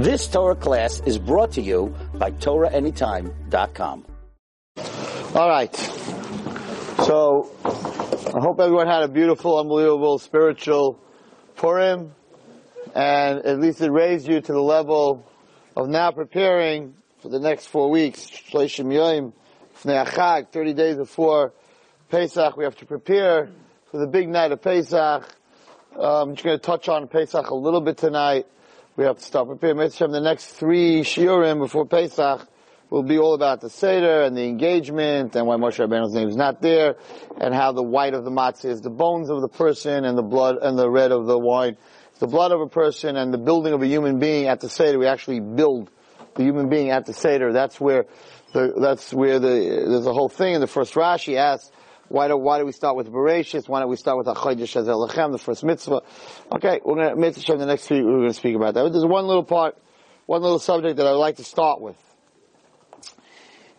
This Torah class is brought to you by TorahAnytime.com. All right. So, I hope everyone had a beautiful, unbelievable, spiritual Purim, and at least it raised you to the level of now preparing for the next four weeks, Shloshim Yoim, Achag, 30 days before Pesach, we have to prepare for the big night of Pesach. Um, I'm just going to touch on Pesach a little bit tonight. We have to start preparing. The next three shiurim before Pesach will be all about the Seder and the engagement and why Moshe Rabbeinu's name is not there and how the white of the matzah is the bones of the person and the blood and the red of the wine. The blood of a person and the building of a human being at the Seder. We actually build the human being at the Seder. That's where the, that's where the, there's a whole thing in the first Rashi asks, why do, why do we start with Bereshit? Why don't we start with Achodesh Azel Lechem, the first mitzvah? Okay, we're gonna, mitzvah in the next week, we're gonna speak about that. But there's one little part, one little subject that I'd like to start with.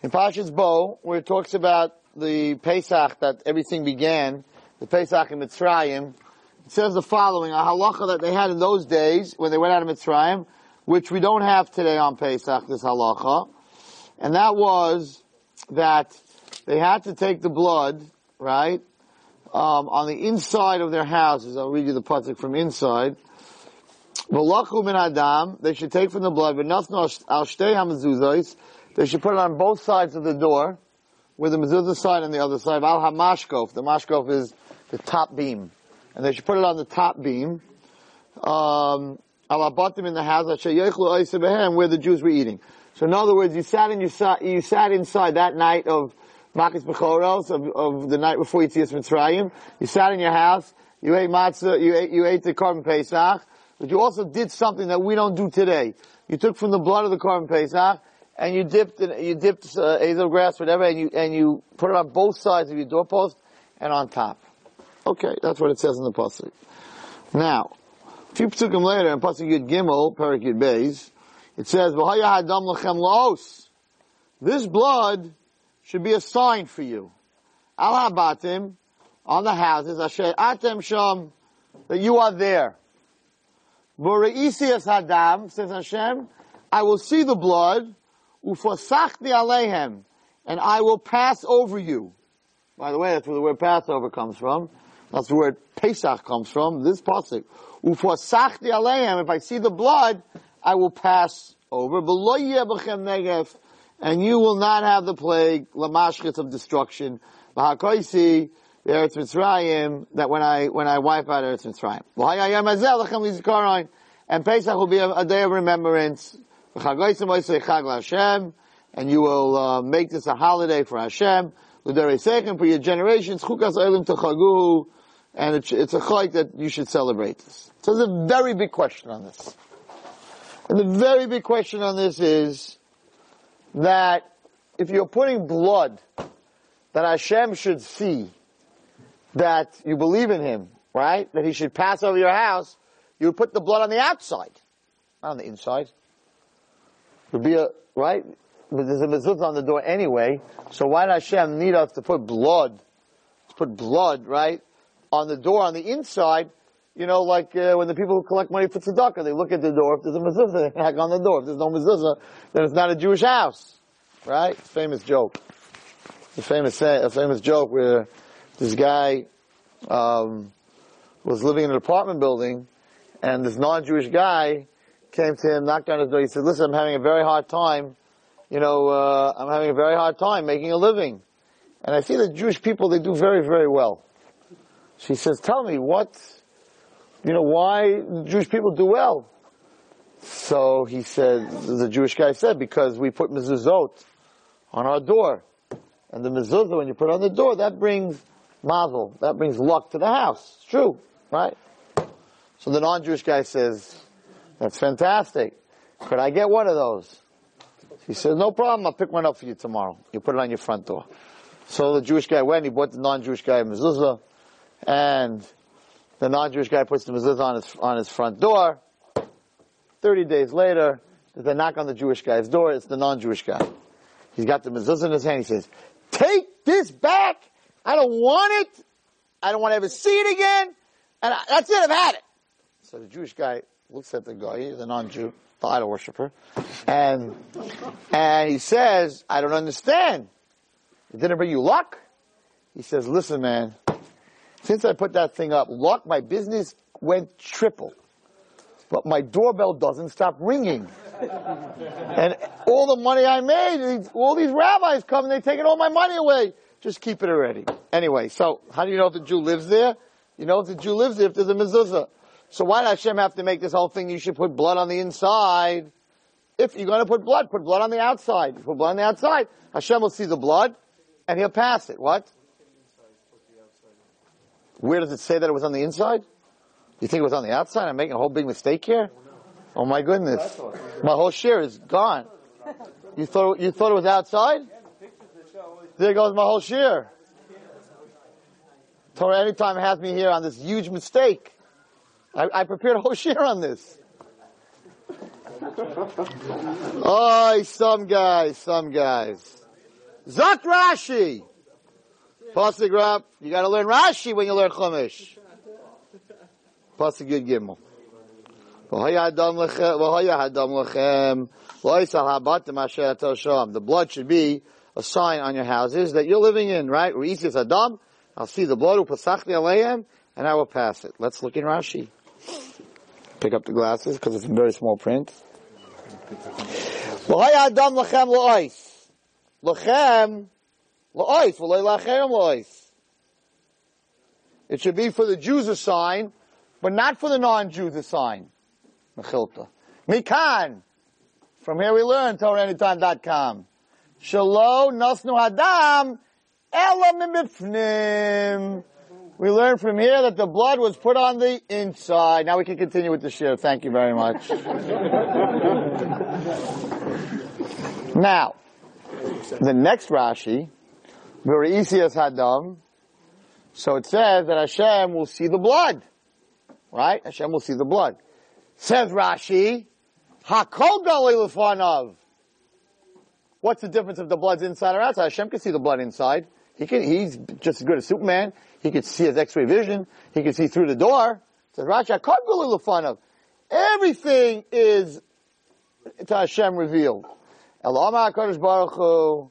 In Pashas Bo, where it talks about the Pesach, that everything began, the Pesach in Mitzrayim, it says the following, a halacha that they had in those days, when they went out of Mitzrayim, which we don't have today on Pesach, this halacha, and that was that they had to take the blood right? Um, on the inside of their houses, I'll read you the pasuk from inside. Min adam, they should take from the blood, nothing al shtei hamezuzos, they should put it on both sides of the door, with the mezuzah side and the other side. Al hamashkof, the mashkof is the top beam. And they should put it on the top beam. Um, al abatim in the house, where the Jews were eating. So in other words, you sat in, you sat inside that night of Makis Bechoros of, of the night before Yitzias Mitzrayim. You sat in your house, you ate matzah, you ate, you ate the korban Pesach, but you also did something that we don't do today. You took from the blood of the korban Pesach, and you dipped, in, you dipped uh, grass, whatever, and you, and you put it on both sides of your doorpost and on top. Okay, that's what it says in the pasuk. Now, a few psukim later, in pasuk Yud Gimel, Perik Yud Beis, it says. This blood should be a sign for you. Al habatim, on the houses, asher atem sham, that you are there. V're'isias hadam, says Hashem, I will see the blood, ufosachti alehem, and I will pass over you. By the way, that's where the word Passover comes from. That's the word Pesach comes from, this pasuk. Ufosachti alehem, if I see the blood, I will pass over. Negef, and you will not have the plague, lamashchitz of destruction, v'hakoisi, the Eretz Mitzrayim, that when I, when I wipe out Eretz Mitzrayim. And Pesach will be a, a day of remembrance. And you will uh, make this a holiday for Hashem. For your generations, and it's, it's a chayk that you should celebrate this. So there's a very big question on this. And the very big question on this is, that if you're putting blood, that Hashem should see that you believe in Him, right? That He should pass over your house, you would put the blood on the outside, not on the inside. It would be a, right? But there's a mezuzah on the door anyway, so why does Hashem need us to put blood, to put blood, right, on the door on the inside, you know, like uh, when the people who collect money for tzedakah, they look at the door. If there's a mezuzah, they hang on the door. If there's no mezuzah, then it's not a Jewish house, right? Famous joke. a famous a famous joke where this guy um, was living in an apartment building, and this non-Jewish guy came to him, knocked on his door. He said, "Listen, I'm having a very hard time. You know, uh, I'm having a very hard time making a living, and I see that Jewish people they do very, very well." She says, "Tell me what." You know, why Jewish people do well? So he said, the Jewish guy said, because we put mezuzot on our door. And the mezuzah, when you put on the door, that brings mazel, that brings luck to the house. It's true, right? So the non-Jewish guy says, that's fantastic. Could I get one of those? He says, no problem, I'll pick one up for you tomorrow. You put it on your front door. So the Jewish guy went, he bought the non-Jewish guy a mezuzah, and the non-Jewish guy puts the mezuzah on his, on his front door. Thirty days later, they knock on the Jewish guy's door. It's the non-Jewish guy. He's got the mezuzah in his hand. He says, "Take this back. I don't want it. I don't want to ever see it again. And I, that's it. I've had it." So the Jewish guy looks at the guy, the non-Jew, the idol worshiper, and and he says, "I don't understand. It didn't bring you luck." He says, "Listen, man. Since I put that thing up, luck, my business went triple, but my doorbell doesn't stop ringing." and all the money I made, all these rabbis come and they're taking all my money away. Just keep it already. Anyway, so how do you know if the Jew lives there? You know if the Jew lives there if there's a mezuzah. So why does Hashem have to make this whole thing? You should put blood on the inside. If you're going to put blood, put blood on the outside. You put blood on the outside. Hashem will see the blood, and he'll pass it. What? Where does it say that it was on the inside? You think it was on the outside? I'm making a whole big mistake here. Oh my goodness, my whole shiur is gone. You thought you thought it was outside? There goes my whole shiur. Torah anytime has me here on this huge mistake. I, I prepared a whole shiur on this. Oh, some guys, some guys. Zak Rashi. Pasuk Rab, you gotta learn Rashi when you learn Chumash. Pasuk Yud Gimel. The blood should be a sign on your houses that you're living in, right? Adam. I'll see the blood, and I will pass it. Let's look in Rashi pick up the glasses because it's in very small print. Adam It should be for the Jews a sign, but not for the non-Jews a sign. Mechilta. Mikan. From here we learn, TorahAnytime.com. Shalom nasnu hadam elam. We learn from here that the blood was put on the inside. Now we can continue with the shir. Thank you very much. now, the next Rashi, Berisias Hadam, so it says that Hashem will see the blood. Right? Hashem will see the blood. Says Rashi, Hakol Lefanav. What's the difference if the blood's inside or outside? Hashem can see the blood inside. He can, he's just as good as Superman. He could see his x-ray vision. He could see through the door. Says Rashi, of Everything is to Hashem revealed. Elama HaKadosh Baruch Hu,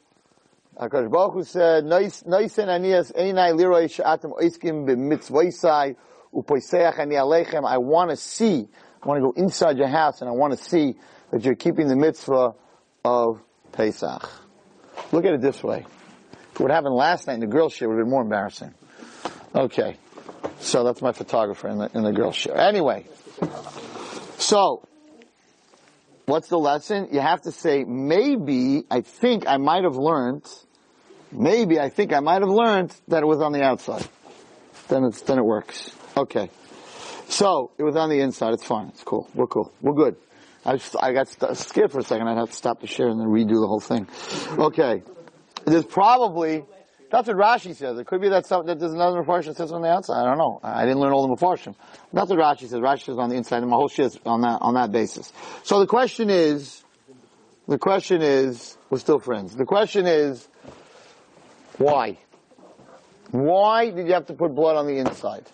HaKadosh Baruch Hu said, Noisen anias einai liroi sha'atem oiskim b'mitzvoisai upoiseach ani alechem. I want to see, I want to go inside your house and I want to see that you're keeping the mitzvah of Pesach. Look at it this way. If it would happen last night in the grill show, it would have been more embarrassing. Okay. So that's my photographer in the, in the girl show. Anyway. So, what's the lesson? You have to say, maybe, I think I might have learned, maybe I think I might have learned that it was on the outside. Then it's, then it works. Okay. So, it was on the inside. It's fine. It's cool. We're cool. We're good. I, just, I got st- scared for a second. I'd have to stop the shiur and then redo the whole thing. Okay. There's probably, that's what Rashi says. It could be that, some, that there's another Mepharshim says on the outside. I don't know. I didn't learn all the Mepharshim. That's what Rashi says. Rashi says on the inside, and my whole shiur is on that, on that basis. So the question is, the question is, we're still friends. The question is, why? Why did you have to put blood on the inside?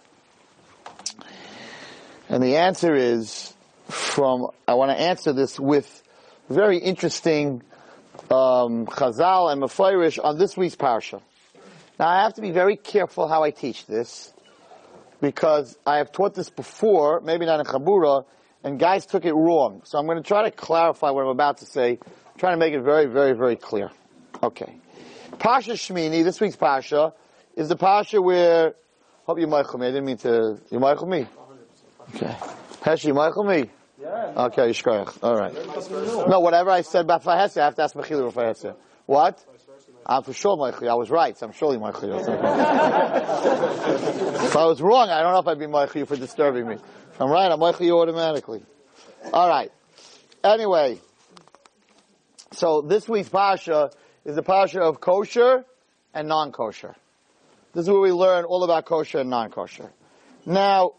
And the answer is from, I want to answer this with very interesting um, Chazal and Mefirish on this week's parsha. Now I have to be very careful how I teach this because I have taught this before, maybe not in Chabura, and guys took it wrong. So I'm going to try to clarify what I'm about to say, trying to make it very, very, very clear. Okay. Pasha Shmini, this week's Pasha, is the Pasha where, hope you mochel me, I didn't mean to, you mochel me? Okay. Hesh, you mochel me? Yeah. Okay, Yishkoyach. All right. No, whatever I said about Fahesya, I have to ask Mechila for Fahesya. What? I'm for sure Meichli. I was right, so I'm surely Meichli. if I was wrong, I don't know if I'd be Meichli for disturbing me. If I'm right, I'm Meichli automatically. Alright. Anyway. So this week's Pasha is the Pasha of kosher and non-kosher. This is where we learn all about kosher and non-kosher. Now,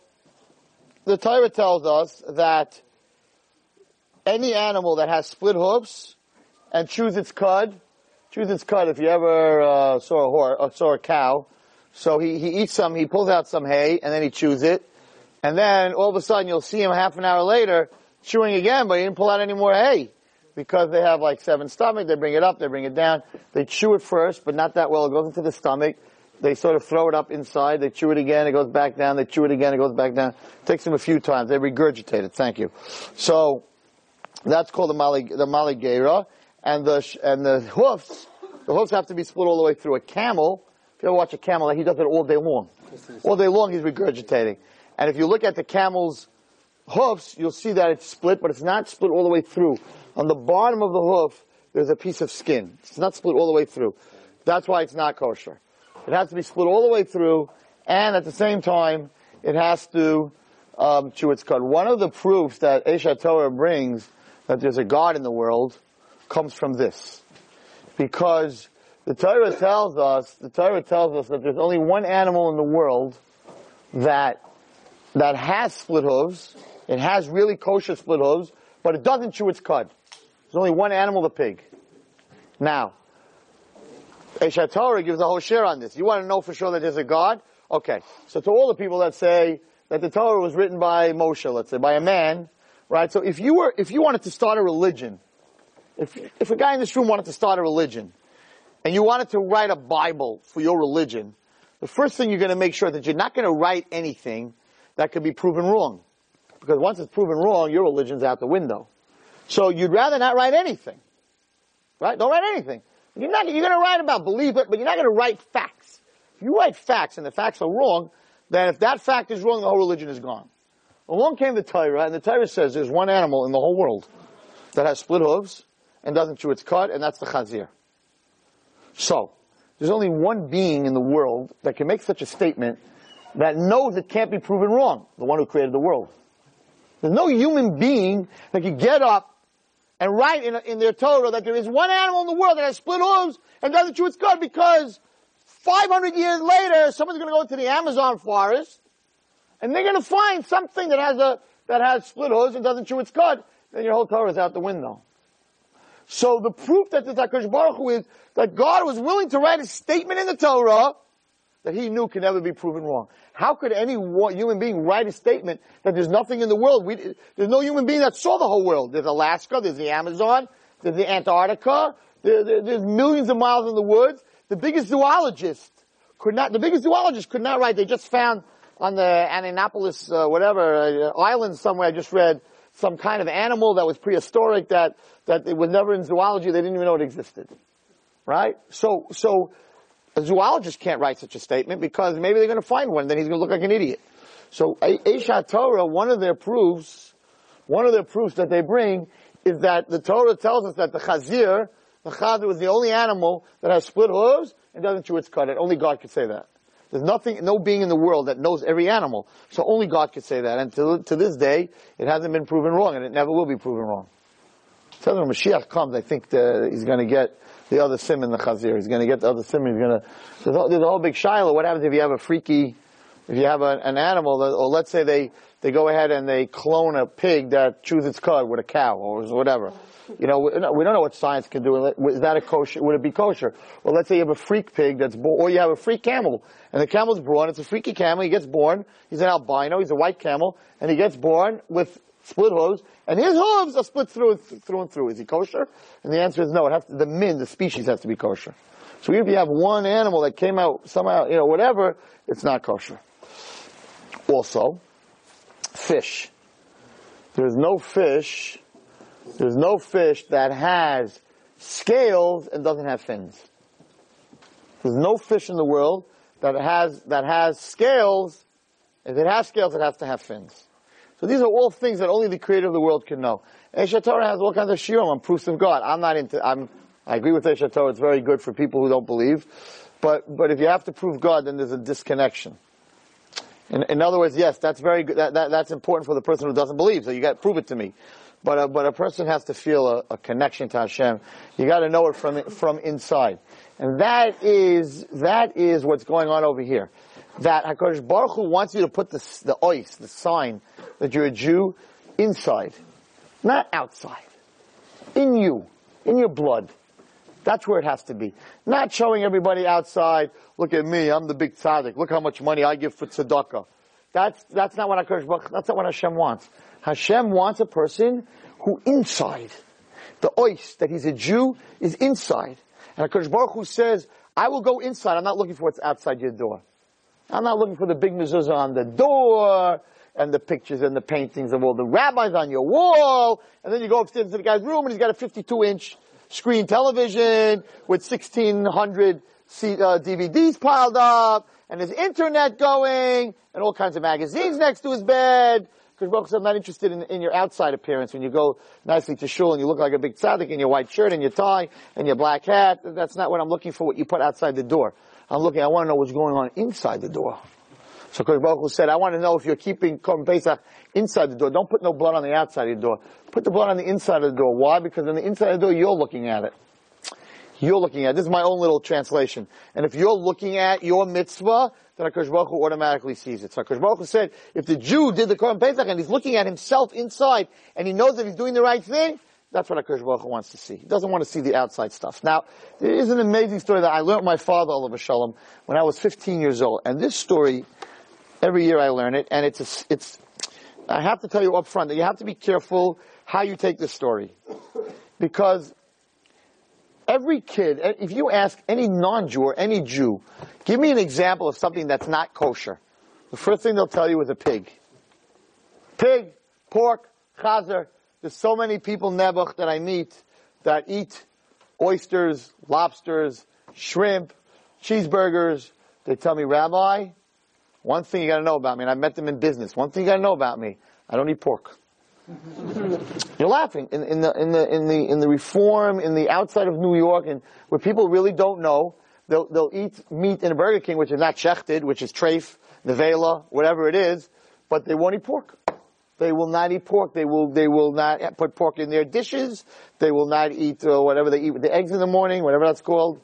the Torah tells us that any animal that has split hoofs and chews its cud chews its cud. If you ever uh, saw a horse, or saw a cow, so he, he eats some, he pulls out some hay, and then he chews it, and then all of a sudden you'll see him half an hour later chewing again, but he didn't pull out any more hay because they have like seven stomach. They bring it up, they bring it down. They chew it first, but not that well. It goes into the stomach. They sort of throw it up inside. They chew it again. It goes back down. They chew it again. It goes back down. It takes them a few times. They regurgitate it. Thank you. So that's called the the maligera. And the, and the hoofs, the hoofs have to be split all the way through. A camel, if you ever watch a camel, he does it all day long. All day long he's regurgitating. And if you look at the camel's hoofs, you'll see that it's split, but it's not split all the way through. On the bottom of the hoof, there's a piece of skin. It's not split all the way through. That's why it's not kosher. It has to be split all the way through, and at the same time, it has to um, chew its cud. One of the proofs that Aish HaTorah brings that there's a God in the world comes from this. Because the Torah tells us, the Torah tells us that there's only one animal in the world that, that has split hooves. It has really kosher split hooves, but it doesn't chew its cud. There's only one animal, the pig. Now, Aish HaTorah gives a whole shiur on this. You want to know for sure that there's a God? Okay. So to all the people that say that the Torah was written by Moshe, let's say, by a man, right? So if you were, if you wanted to start a religion, if, if a guy in this room wanted to start a religion, and you wanted to write a Bible for your religion, the first thing you're going to make sure that you're not going to write anything that could be proven wrong. Because once it's proven wrong, your religion's out the window. So you'd rather not write anything. Right? Don't write anything. You're not, you're gonna write about belief, but, but you're not gonna write facts. If you write facts and the facts are wrong, then if that fact is wrong, the whole religion is gone. Along came the Torah, and the Torah says there's one animal in the whole world that has split hooves and doesn't chew its cud, and that's the chazir. So, there's only one being in the world that can make such a statement that knows it can't be proven wrong, the one who created the world. There's no human being that can get up and write in, in their Torah that there is one animal in the world that has split hooves and doesn't chew its cud because 500 years later, someone's going to go into the Amazon forest and they're going to find something that has a that has split hooves and doesn't chew its cud. Then your whole Torah is out the window. So the proof that the Hakadosh Baruch Hu is that God was willing to write a statement in the Torah that He knew could never be proven wrong. How could any human being write a statement that there's nothing in the world? We, there's no human being that saw the whole world. There's Alaska, there's the Amazon, there's the Antarctica, there, there, there's millions of miles in the woods. The biggest zoologist could not, the biggest zoologist could not write. They just found on the Annapolis, uh, whatever, uh, island somewhere, I just read some kind of animal that was prehistoric that, that it was never in zoology. They didn't even know it existed. Right? So, so, a zoologist can't write such a statement because maybe they're going to find one, then he's going to look like an idiot. So Aish HaTorah, one of their proofs, one of their proofs that they bring is that the Torah tells us that the chazir, the chazir was the only animal that has split hooves and doesn't chew its cud. Only God could say that. There's nothing, no being in the world that knows every animal. So only God could say that. And to, to this day, it hasn't been proven wrong, and it never will be proven wrong. So when Mashiach comes, I think the, he's going to get the other sim in the chazir. He's going to get the other sim. He's going to. There's a, there's a whole big shiloh. What happens if you have a freaky, if you have a, an animal, that, or let's say they they go ahead and they clone a pig that chews its cud with a cow or whatever. You know, we, we don't know what science can do. Is that a kosher? Would it be kosher? Well, let's say you have a freak pig that's born, or you have a freak camel, and the camel's born. It's a freaky camel. He gets born. He's an albino. He's a white camel, and he gets born with split hooves, and his hooves are split through and th- through and through. Is he kosher? And the answer is no. It has to, the min, the species, has to be kosher. So if you have one animal that came out somehow, you know, whatever, it's not kosher. Also, fish. There's no fish. There's no fish that has scales and doesn't have fins. There's no fish in the world that has that has scales. If it has scales, it has to have fins. So these are all things that only the creator of the world can know. Aish HaTorah has all kinds of shiurim on proofs of God. I'm not into, I'm, I agree with Aish HaTorah, it's very good for people who don't believe. But, but if you have to prove God, then there's a disconnection. In, in other words, yes, that's very good, that, that, that's important for the person who doesn't believe, so you got to prove it to me. But, uh, but a person has to feel a, a connection to Hashem. You got to know it from, from inside. And that is, that is what's going on over here. That HaKadosh Baruch Hu wants you to put the, the ois, the sign, that you're a Jew inside, not outside. In you, in your blood. That's where it has to be. Not showing everybody outside, look at me, I'm the big tzaddik, look how much money I give for tzedakah. That's, that's not what HaKadosh Baruch, that's not what Hashem wants. Hashem wants a person who inside, the ois, that he's a Jew, is inside. And HaKadosh Baruch Hu says, I will go inside, I'm not looking for what's outside your door. I'm not looking for the big mezuzah on the door, and the pictures and the paintings of all the rabbis on your wall, and then you go upstairs to the guy's room and he's got a 52 inch screen television with 1600 C- uh, DVDs piled up, and his internet going, and all kinds of magazines next to his bed. Because I'm not interested in, in, your outside appearance. When you go nicely to shul and you look like a big tzaddik in your white shirt and your tie and your black hat, that's not what I'm looking for, what you put outside the door. I'm looking, I want to know what's going on inside the door. So Kodesh Baruch Hu said, I want to know if you're keeping Korban Pesach inside the door. Don't put no blood on the outside of the door. Put the blood on the inside of the door. Why? Because on the inside of the door, you're looking at it. You're looking at it. This is my own little translation. And if you're looking at your mitzvah, then HaKadosh Baruch Hu automatically sees it. So HaKadosh Baruch Hu said, if the Jew did the Korban Pesach and he's looking at himself inside, and he knows that he's doing the right thing, that's what HaKadosh Baruch wants to see. He doesn't want to see the outside stuff. Now, there is an amazing story that I learned my father, Allah Shalom, when I was 15 years old. And this story Every year I learn it, and it's a, it's. I have to tell you up front that you have to be careful how you take this story, because every kid, eh, if you ask any non-Jew or any Jew, give me an example of something that's not kosher. The first thing they'll tell you is a pig. Pig, pork, chazer. There's so many people nebuch that I meet that eat oysters, lobsters, shrimp, cheeseburgers. They tell me, Rabbi, one thing you gotta know about me, and I met them in business. One thing you gotta know about me, I don't eat pork. You're laughing in, in, the in the in the in the reform in the outside of New York and where people really don't know. They'll they'll eat meat in a Burger King, which is not shechted, which is treif, nevela, whatever it is, but they won't eat pork. They will not eat pork. They will they will not put pork in their dishes. They will not eat uh, whatever they eat with the eggs in the morning, whatever that's called.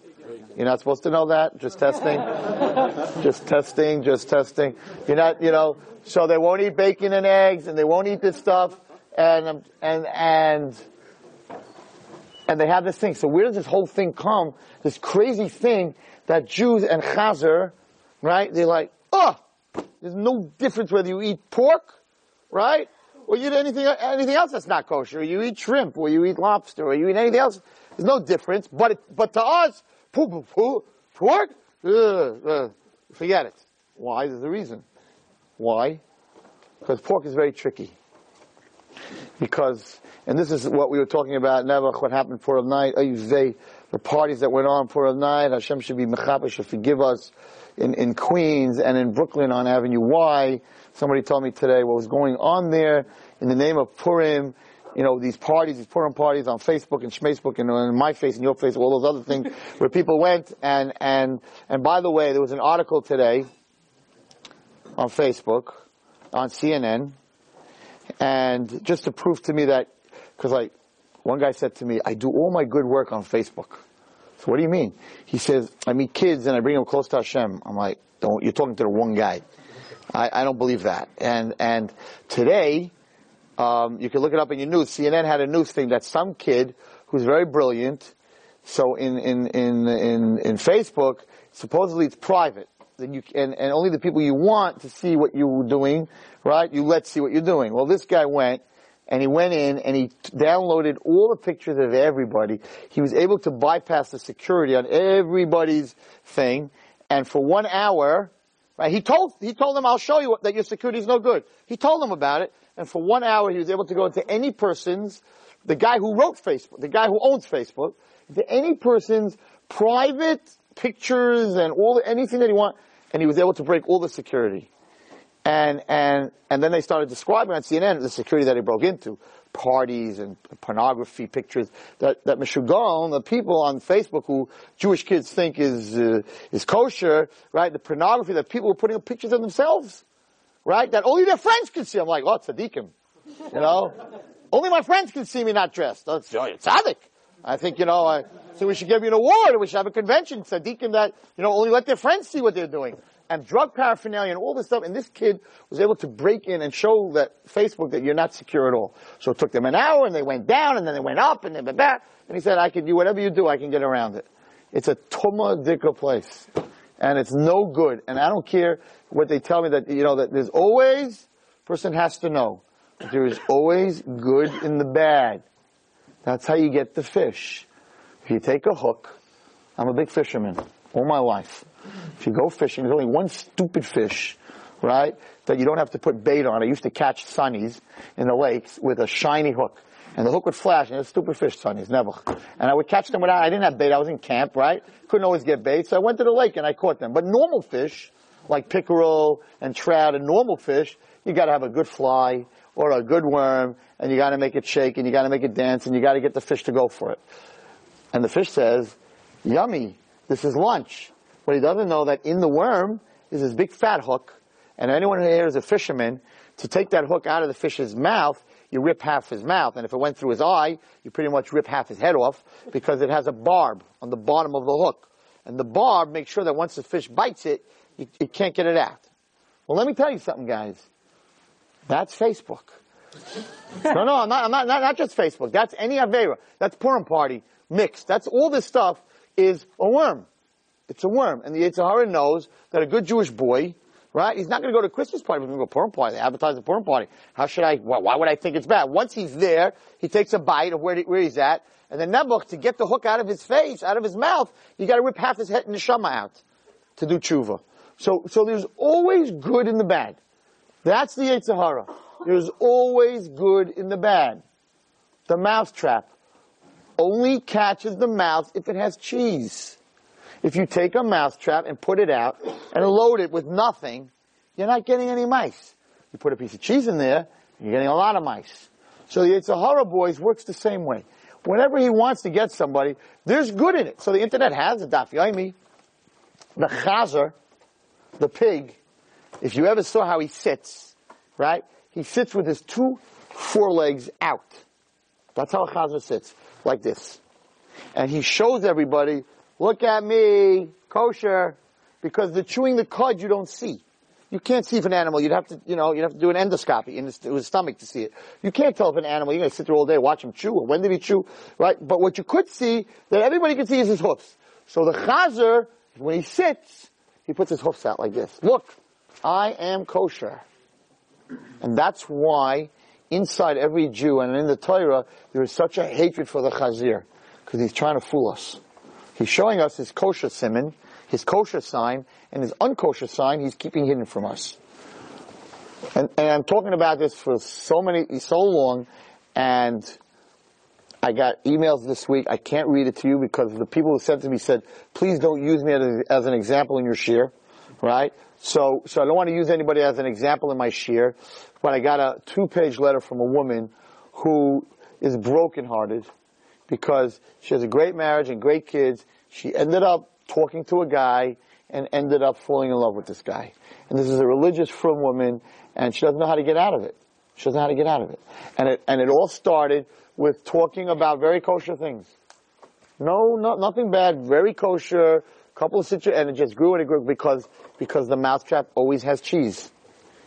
You're not supposed to know that. Just testing. just testing. Just testing. You're not, you know. So they won't eat bacon and eggs, and they won't eat this stuff, and and and and they have this thing. So where does this whole thing come? This crazy thing that Jews and Chazer, right? They're like, oh, there's no difference whether you eat pork, right? Or you eat anything anything else that's not kosher. You eat shrimp, or you eat lobster, or you eat anything else. There's no difference. But it, but to us, pork? Uh, uh, forget it. Why? There's a reason. Why? Because pork is very tricky. Because, and this is what we were talking about, Nebuch, what happened for a night, the parties that went on for a night, Hashem should be mechaper, should forgive us in, in Queens and in Brooklyn on Avenue Y. Somebody told me today what was going on there in the name of Purim you know, these parties, these Purim parties on Facebook and Schmacebook and on my face and your face, all those other things where people went and, and, and by the way, there was an article today on Facebook, on CNN, and just to prove to me that, cause like, one guy said to me, I do all my good work on Facebook. So what do you mean? He says, I meet kids and I bring them close to Hashem. I'm like, don't, you're talking to the one guy. I, I don't believe that. And, and today, um, you can look it up in your news. CNN had a news thing that some kid who's very brilliant. So in in in in, in Facebook, supposedly it's private. Then you and, and only the people you want to see what you're doing, right? You let see what you're doing. Well, this guy went and he went in and he downloaded all the pictures of everybody. He was able to bypass the security on everybody's thing, and for one hour, right? He told he told them, "I'll show you that your security is no good." He told them about it, and for one hour he was able to go into any person's, the guy who wrote Facebook, the guy who owns Facebook, into any person's private pictures and all anything that he want, and he was able to break all the security. And and and then they started describing on CNN the security that he broke into, parties and pornography pictures that that Meshugon, the people on Facebook who Jewish kids think is uh, is kosher, right? The pornography that people were putting up pictures of themselves right? That only their friends can see. I'm like, oh, tzaddikim. You know? only my friends can see me not dressed. That's, oh, tzaddik. I think, you know, I, so we should give you an award, we should have a convention, tzaddikim that, you know, only let their friends see what they're doing. And drug paraphernalia and all this stuff, and this kid was able to break in and show that Facebook that you're not secure at all. So it took them an hour, and they went down, and then they went up, and then back, and he said, I can do whatever you do, I can get around it. It's a tuma dika place. And it's no good. And I don't care what they tell me that, you know, that there's always, person has to know. that There is always good in the bad. That's how you get the fish. If you take a hook, I'm a big fisherman all my life. If you go fishing, there's only one stupid fish, right, that you don't have to put bait on. I used to catch sunnies in the lakes with a shiny hook. And the hook would flash, and it it's stupid fish, sunnies, never. And I would catch them without, I didn't have bait, I was in camp, right? Couldn't always get bait, so I went to the lake and I caught them. But normal fish, like pickerel and trout and normal fish, you gotta have a good fly or a good worm, and you gotta make it shake, and you gotta make it dance, and you gotta get the fish to go for it. And the fish says, yummy, this is lunch. But he doesn't know that in the worm is this big fat hook, and anyone here is a fisherman, to take that hook out of the fish's mouth, you rip half his mouth, and if it went through his eye, you pretty much rip half his head off, because it has a barb on the bottom of the hook. And the barb makes sure that once the fish bites it, you can't get it out. Well, let me tell you something, guys. That's Facebook. no, no, I'm not, I'm not, not, not just Facebook. That's any Avera. That's Purim party mixed. That's all this stuff is a worm. It's a worm. And the Yetzer Hara knows that a good Jewish boy, right, he's not going to go to a Christmas party, he's going to go to a Purim party. They advertise a Purim party. How should I, well, why would I think it's bad? Once he's there, he takes a bite of where, where he's at, and then Nebuch, to get the hook out of his face, out of his mouth, you got to rip half his head and the shama out to do tshuva. So, so there's always good in the bad. That's the Yetzer Hara. There's always good in the bad. The mousetrap only catches the mouse if it has cheese. If you take a mousetrap and put it out and load it with nothing, you're not getting any mice. You put a piece of cheese in there, you're getting a lot of mice. So the Hara boys works the same way. Whenever he wants to get somebody, there's good in it. So the internet has a daf yomi. The chazer, the pig, if you ever saw how he sits, right? He sits with his two forelegs out. That's how a chazer sits like this. And he shows everybody, look at me, kosher, because the chewing the cud you don't see. You can't see if an animal, you'd have to, you know, you'd have to do an endoscopy in his, his stomach to see it. You can't tell if an animal, you're gonna sit there all day, watch him chew, when did he chew, right? But what you could see, that everybody can see is his hoofs. So the chazer, when he sits, he puts his hoofs out like this. Look, I am kosher. And that's why inside every Jew and in the Torah, there is such a hatred for the Chazir, because he's trying to fool us. He's showing us his kosher simon, his kosher sign, and his unkosher sign he's keeping hidden from us. And, and I'm talking about this for so many, so long, and I got emails this week. I can't read it to you because the people who sent to me said, please don't use me as, as an example in your shir, right? So, so I don't want to use anybody as an example in my shir, but I got a two-page letter from a woman who is brokenhearted because she has a great marriage and great kids. She ended up talking to a guy and ended up falling in love with this guy. And this is a religious from woman and she doesn't know how to get out of it. She doesn't know how to get out of it. And it, and it all started with talking about very kosher things. No, no nothing bad, very kosher, couple of situations, and it just grew and it grew because, because the mousetrap always has cheese.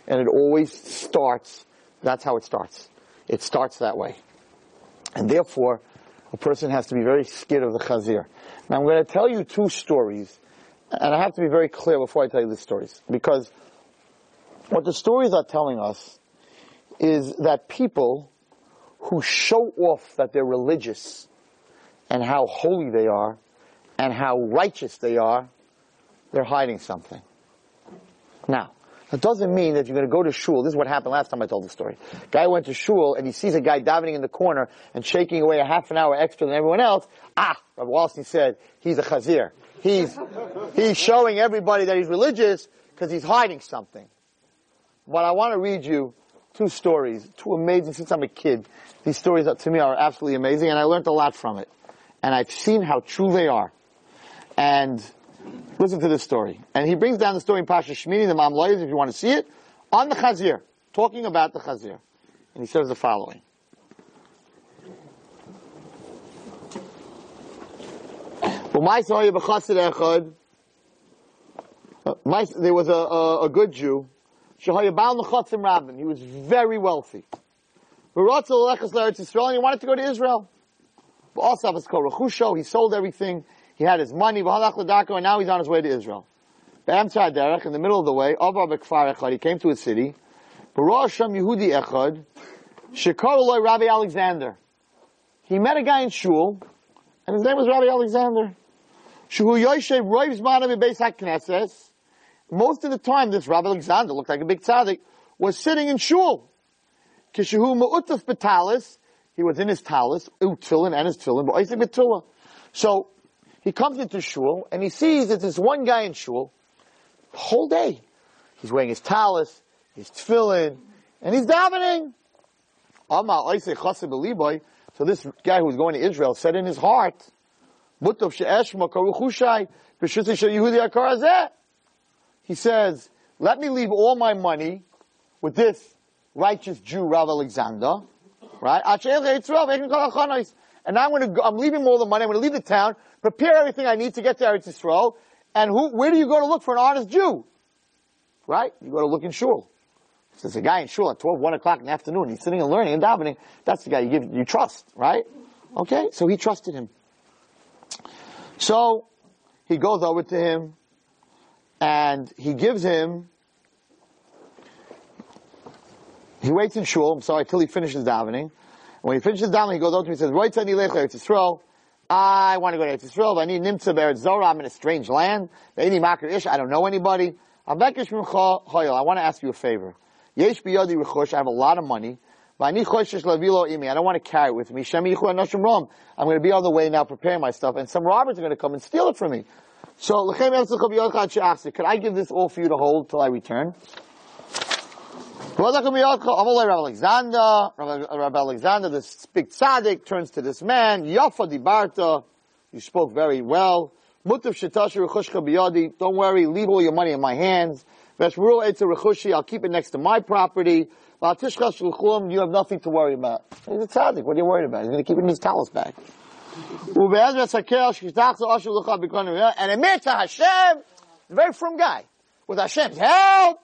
And it always starts, that's how it starts. It starts that way. And therefore, a person has to be very scared of the chazir. Now I'm going to tell you two stories, and I have to be very clear before I tell you the stories, because what the stories are telling us is that people who show off that they're religious and how holy they are and how righteous they are, they're hiding something. Now, that doesn't mean that you're going to go to shul. This is what happened last time I told the story. Guy went to shul and he sees a guy davening in the corner and shaking away a half an hour extra than everyone else. Ah, Rabbi Wallerstein said he's a chazir. He's he's showing everybody that he's religious because he's hiding something. But I want to read you two stories, two amazing. Since I'm a kid, these stories to me are absolutely amazing, and I learned a lot from it. And I've seen how true they are. And listen to this story. And he brings down the story in Pasha Shmini, the Me'am Lo'ez, if you want to see it, on the Chazir, talking about the Chazir. And he says the following. There was a, a, a good Jew. He was very wealthy. He wanted to go to Israel. He sold everything. He had his money, and now he's on his way to Israel. In the middle of the way, he came to a city. Rabbi Alexander. He met a guy in shul, and his name was Rabbi Alexander. Most of the time, this Rabbi Alexander looked like a big tzaddik, was sitting in shul. He was in his talis, and his tefillin, but Isaac. So, he comes into shul, and he sees that there's one guy in shul, whole day. He's wearing his talis, his tefillin, and he's davening. So this guy who was going to Israel said in his heart, he says, let me leave all my money with this righteous Jew, Rav Alexander, right? And I'm going to go, I'm leaving all the money, I'm going to leave the town, prepare everything I need to get to Eretz Yisrael, and who, where do you go to look for an honest Jew? Right? You go to look in shul. If there's a guy in shul at 12, 1 o'clock in the afternoon, he's sitting and learning and davening, that's the guy you give, you trust, right? Okay? So he trusted him. So, he goes over to him, and he gives him, he waits in shul, I'm sorry, till he finishes davening. When he finishes davening, he goes over to me and says, Right Tzani Lech Eretz Yisrael, I want to go to Eretz Yisrael, I need Nimtza Beretz Zorah, I'm in a strange land, I don't know anybody. I want to ask you a favor. Yesh biyadi rechosh, I have a lot of money. I don't want to carry it with me. I'm going to be on the way now preparing my stuff, and some robbers are going to come and steal it from me. So, could I give this all for you to hold till I return? Rabbi Alexander, Rabbi Alexander, this big tzaddik, turns to this man, Yafa Dibarta, you spoke very well. Don't worry, leave all your money in my hands. I'll keep it next to my property. You have nothing to worry about. He's a tzaddik, what are you worried about? He's going to keep it in his talus bag. And admit to Hashem, a very firm guy. With Hashem's help,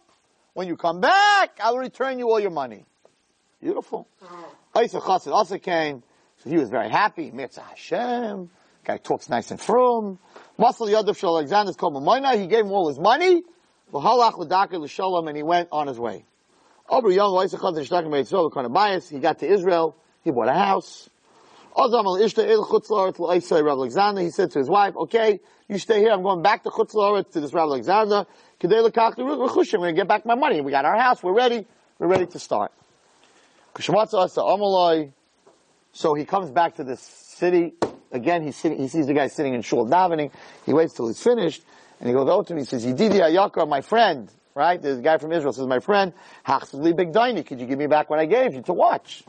when you come back, I will return you all your money. Beautiful. Isa Chassid also came, so he was very happy. Mitzvah Hashem. Guy talks nice and frum. Muscle Yadav Shal Alexander's called Mamoina. He gave him all his money. V'halach l'daka l'shalom, and he went on his way. Over young Shtakim bias. He got to Israel. He bought a house. Il Chutzlaret Rav Alexander. He said to his wife, okay, you stay here. I'm going back to Chutzlaret to this Rav Alexander. We're going to get back my money. We got our house. We're ready. We're ready to start. So he comes back to this city. Again, he's sitting, he sees the guy sitting in shul davening. He waits till he's finished. And he goes over to him. He says, Yididi Ayakar, my friend. Right? A guy from Israel says, my friend, Hachsli Big Daini. Could you give me back what I gave you to watch?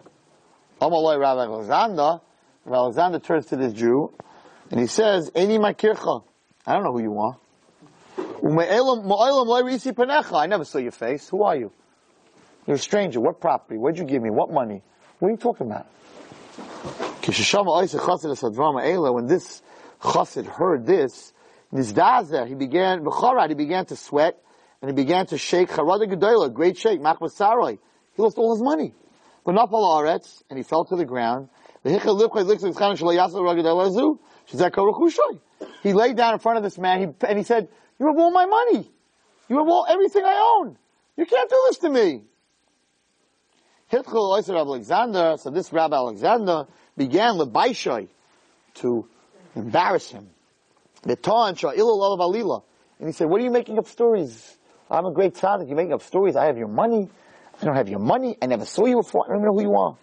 Amalai Rabbi Alexander. Rav Alexander turns to this Jew. And he says, Eni Makircha. I don't know who you are. I never saw your face. Who are you? You're a stranger. What property? What'd you give me? What money? What are you talking about? When this chassid heard this, he began, he began to sweat, and he began to shake, great shake. He lost all his money. And he fell to the ground. He laid down in front of this man, and he said, you have all my money. You have all, everything I own. You can't do this to me. Alexander, so this Rabbi Alexander began with Baishai to embarrass him. The And he said, what are you making up stories? I'm a great tzaddik. You're making up stories. I have your money. I don't have your money. I never saw you before. I don't know who you are.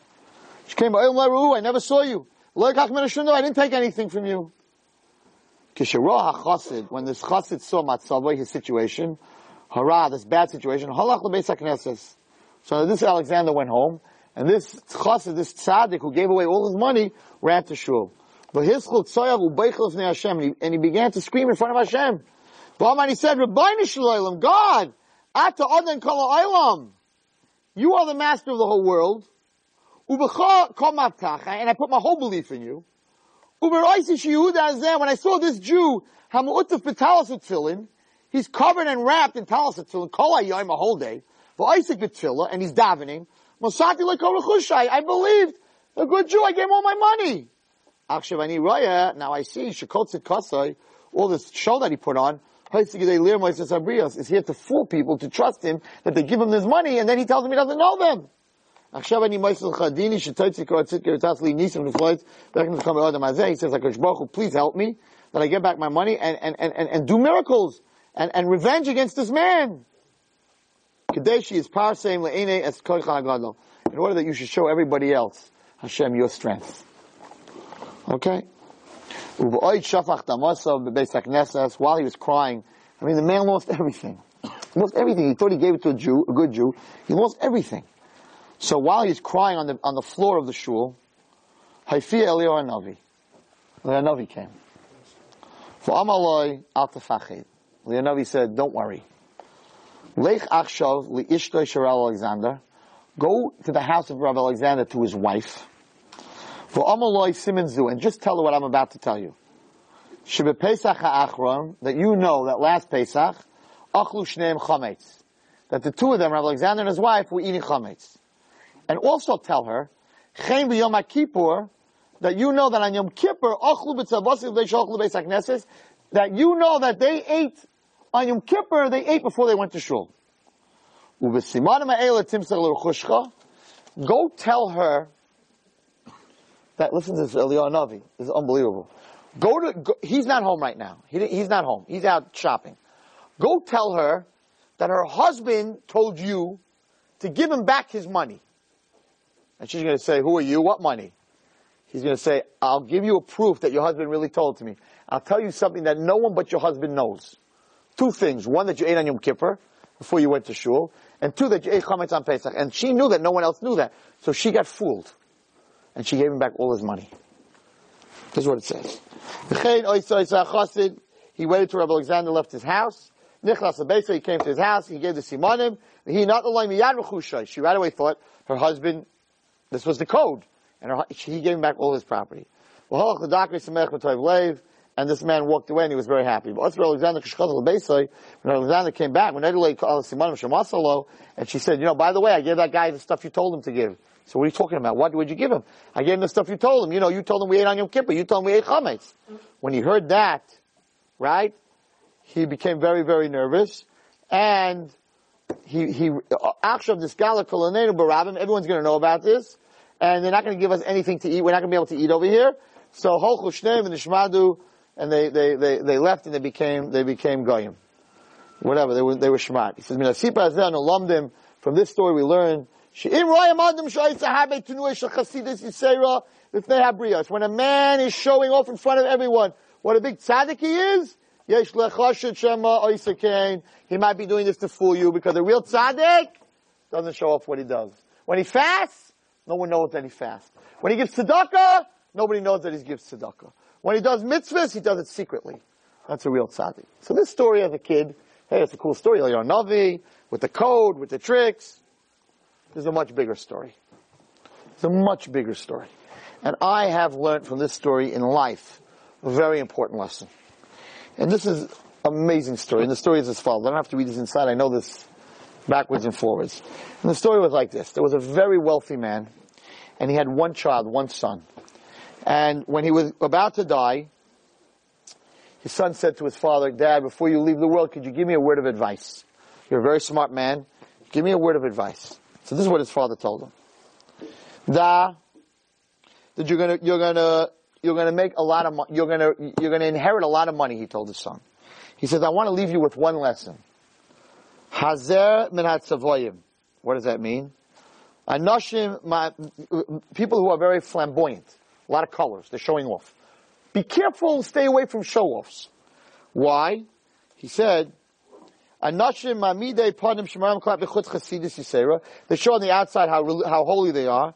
She came, I never saw you. I didn't take anything from you. When this chassid saw Matzavah, his situation, hara, this bad situation, halach lebeis So this Alexander went home, and this chassid, this tzaddik who gave away all his money, ran to shul. But his Hashem, and he began to scream in front of Hashem. And he said, Rabbi Shalom, God, Ata Adan Kala You are the master of the whole world. And I put my whole belief in you. When I saw this Jew, he's covered and wrapped in talis tefillin, kol a whole day, for Isaac b'tefillah, and he's davening. I believed a good Jew. I gave him all my money. Now I see all this show that he put on. Is here to fool people to trust him that they give him this money, and then he tells them he doesn't know them. עכשיו אני מויס לך דיני שתוציא קרוא tzidkei וטס לי ניסים לפלויט, ואיך נתקום באדם הזה, he says, like, Baruch Hu, please help me, that I get back my money and, and, and, and, and do miracles and, and revenge against this man. Kadeshi is parseim le'ene es koich ha'gadol. In order that you should show everybody else, Hashem, your strength. Okay? U'b'oid shafach damasav b'beis HaKnesses, while he was crying, I mean, the man lost everything. He lost everything. He thought he gave it to a Jew, a good Jew. He lost everything. So while he's crying on the, on the floor of the shul, Haifi Eliyahu Navi. Eliyahu Navi came. For Amaloi al tefachid. Eliyahu Navi said, don't worry. Lech achshav li ishtoi Sharel Alexander. Go to the house of Rabbi Alexander to his wife. For Amaloi Simonzu, and just tell her what I'm about to tell you. Shebe Pesach ha'achron, that you know that last Pesach, achlu shneim chametz. That the two of them, Rabbi Alexander and his wife, were eating chametz. And also tell her, chen b'yom kippur, that you know that on Yom Kippur, that you know that they ate on Yom Kippur, they ate before they went to shul. Go tell her that, listen to this, Eliyahu Navi. This is unbelievable. Go to, go, he's not home right now. He, he's not home. He's out shopping. Go tell her that her husband told you to give him back his money. And she's going to say, who are you? What money? He's going to say, I'll give you a proof that your husband really told to me. I'll tell you something that no one but your husband knows. Two things. One, that you ate on Yom Kippur before you went to shul. And two, that you ate chametz on Pesach. And she knew that no one else knew that. So she got fooled. And she gave him back all his money. This is what it says. He waited till Rabbi Alexander left his house. Nichlas Abesa, he came to his house, he gave the Simonim. He not miyad She right away thought her husband, this was the code. And her, he gave him back all his property. And this man walked away and he was very happy. But Alexander when Alexander came back, when and she said, you know, by the way, I gave that guy the stuff you told him to give. So what are you talking about? What would you give him? I gave him the stuff you told him. You know, you told him we ate on Yom Kippur. You told him we ate chametz. When he heard that, right, he became very, very nervous, and he he uh, actually this barabim. Everyone's going to know about this, and they're not going to give us anything to eat. We're not going to be able to eat over here. So holchu shneim and the and they, they, they, they left and they became they became goyim. Whatever they were they were shmat. He says from this story we learn when a man is showing off in front of everyone what a big tzaddik he is, he might be doing this to fool you because a real tzaddik doesn't show off what he does. When he fasts, no one knows that he fasts. When he gives tzedakah, nobody knows that he gives tzedakah. When he does mitzvahs, he does it secretly. That's a real tzaddik. So this story of a kid, hey, it's a cool story. You're a Navi, with the code, with the tricks. There's a much bigger story. It's a much bigger story. And I have learned from this story in life a very important lesson. And this is amazing story. And the story is as follows. I don't have to read this inside. I know this backwards and forwards. And the story was like this. There was a very wealthy man, and he had one child, one son. And when he was about to die, his son said to his father, Dad, before you leave the world, could you give me a word of advice? You're a very smart man. Give me a word of advice. So this is what his father told him. Da, that you're gonna, you're gonna, you're gonna make a lot of money, you're gonna, you're gonna inherit a lot of money, he told his son. He says, I want to leave you with one lesson. Hazer min What does that mean? Anoshim, people who are very flamboyant, a lot of colors, they're showing off. Be careful and stay away from show-offs. Why? He said, Anashim bechutz yisera. They show on the outside how how holy they are,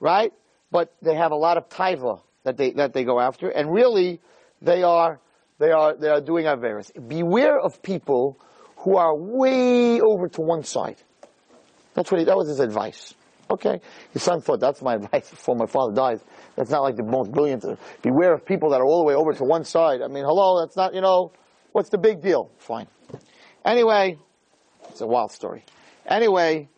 right? But they have a lot of taiva that they that they go after, and really they are they are they are doing averis. Beware of people who are way over to one side. That's what he, that was his advice. Okay, his son thought that's my advice before my father dies. That's not like the most brilliant. Beware of people that are all the way over to one side. I mean, hello, that's not you know, what's the big deal? Fine. Anyway, it's a wild story. Anyway,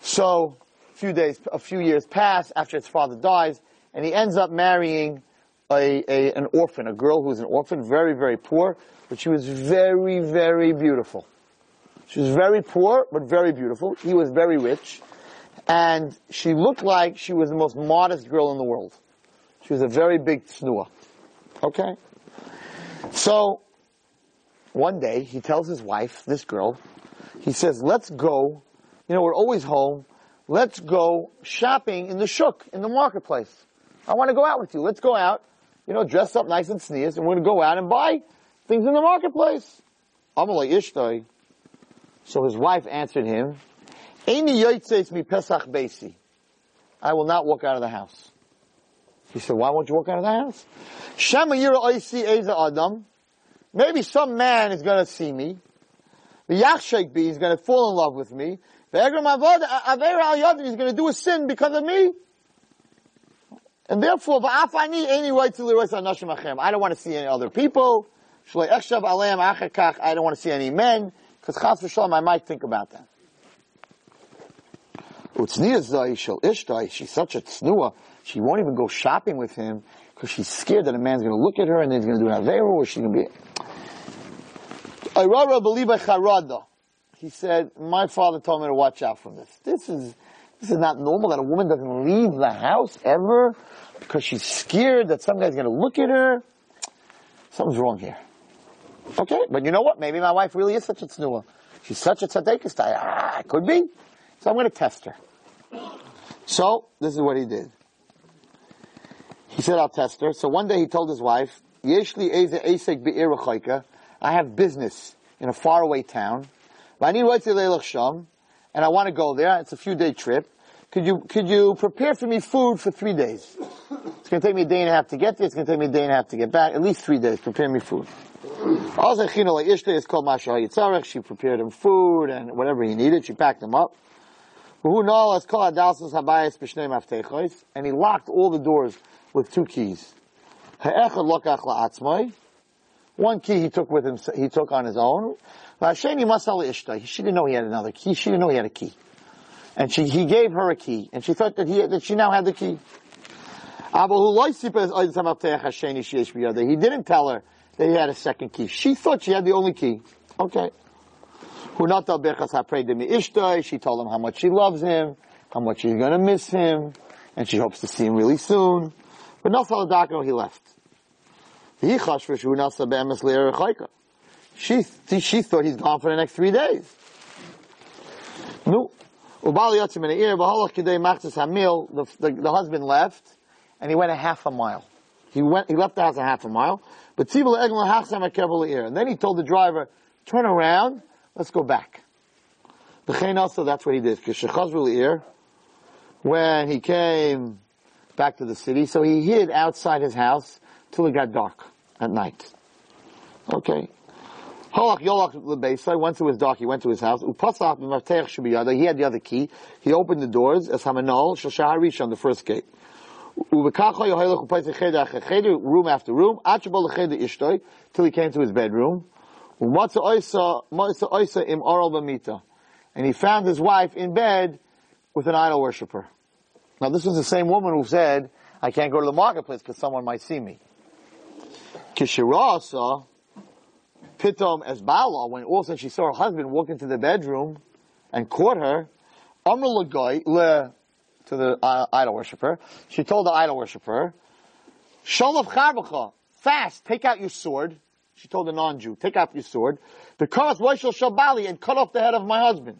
so a few days, a few years pass after his father dies, and he ends up marrying a, a, an orphan, a girl who's an orphan, very, very poor, but she was very, very beautiful. She was very poor, but very beautiful. He was very rich. and she looked like she was the most modest girl in the world. She was a very big tsnua. Okay? So, one day, he tells his wife, this girl, he says, let's go, you know, we're always home, let's go shopping in the shuk, in the marketplace. I want to go out with you. Let's go out, you know, dress up nice and sneeze, and we're going to go out and buy things in the marketplace. Amalei Ishtoi. So his wife answered him, mi pesach besi. I will not walk out of the house. He said, why won't you walk out of the house? Shema yira oisi eza adam. Maybe some man is going to see me. The yachshek is going to fall in love with me. The egram avoda aver al yadin is going to do a sin because of me. And therefore. I don't want to see any other people. I don't want to see any men. Because chas v'shalom, I might think about that. She's such a tznuah. She won't even go shopping with him because she's scared that a man's going to look at her and he's going to do an averu or she's going to be. He said, my father told me to watch out from this. This is, this is not normal that a woman doesn't leave the house ever because she's scared that some guy's going to look at her. Something's wrong here. Okay, but you know what? Maybe my wife really is such a tznuah. She's such a tzaddikus. Ah, could be. So I'm going to test her. So this is what he did. He said, I'll test her. So one day he told his wife, Yeshli eze esek I have business in a faraway town. I need sham, and I want to go there. It's a few day trip. Could you, could you prepare for me food for three days? It's going to take me a day and a half to get there. It's going to take me a day and a half to get back. At least three days. Prepare me food. Also, is called Masha She prepared him food and whatever he needed. She packed him up. And he locked all the doors with two keys. One key he took with him, he took on his own. She didn't know he had another key. She didn't know he had a key. And she, he gave her a key, and she thought that he, that she now had the key. He didn't tell her he had a second key. She thought she had the only key. Okay. She told him how much she loves him, how much she's gonna miss him, and she hopes to see him really soon. But Nasal Adakno, he left. She, she thought he's gone for the next three days. No. The, the, the husband left, and he went a half a mile. He went, he left the house a half a mile. And then he told the driver, turn around, let's go back. Also, that's what he did. When he came back to the city, so he hid outside his house till it got dark at night. Okay. Once it was dark, he went to his house. He had the other key. He opened the doors as on the first gate. Room after room, till he came to his bedroom. And he found his wife in bed with an idol worshiper. Now this was the same woman who said, I can't go to the marketplace because someone might see me. Kishirasa, Pitom as Bala, when all of a sudden she saw her husband walk into the bedroom and caught her, Amr to the uh, idol worshiper. She told the idol worshiper, Sholav Charbacha, fast, take out your sword. She told the non-Jew, take out your sword. The Karas Roshel Shabali and cut off the head of my husband.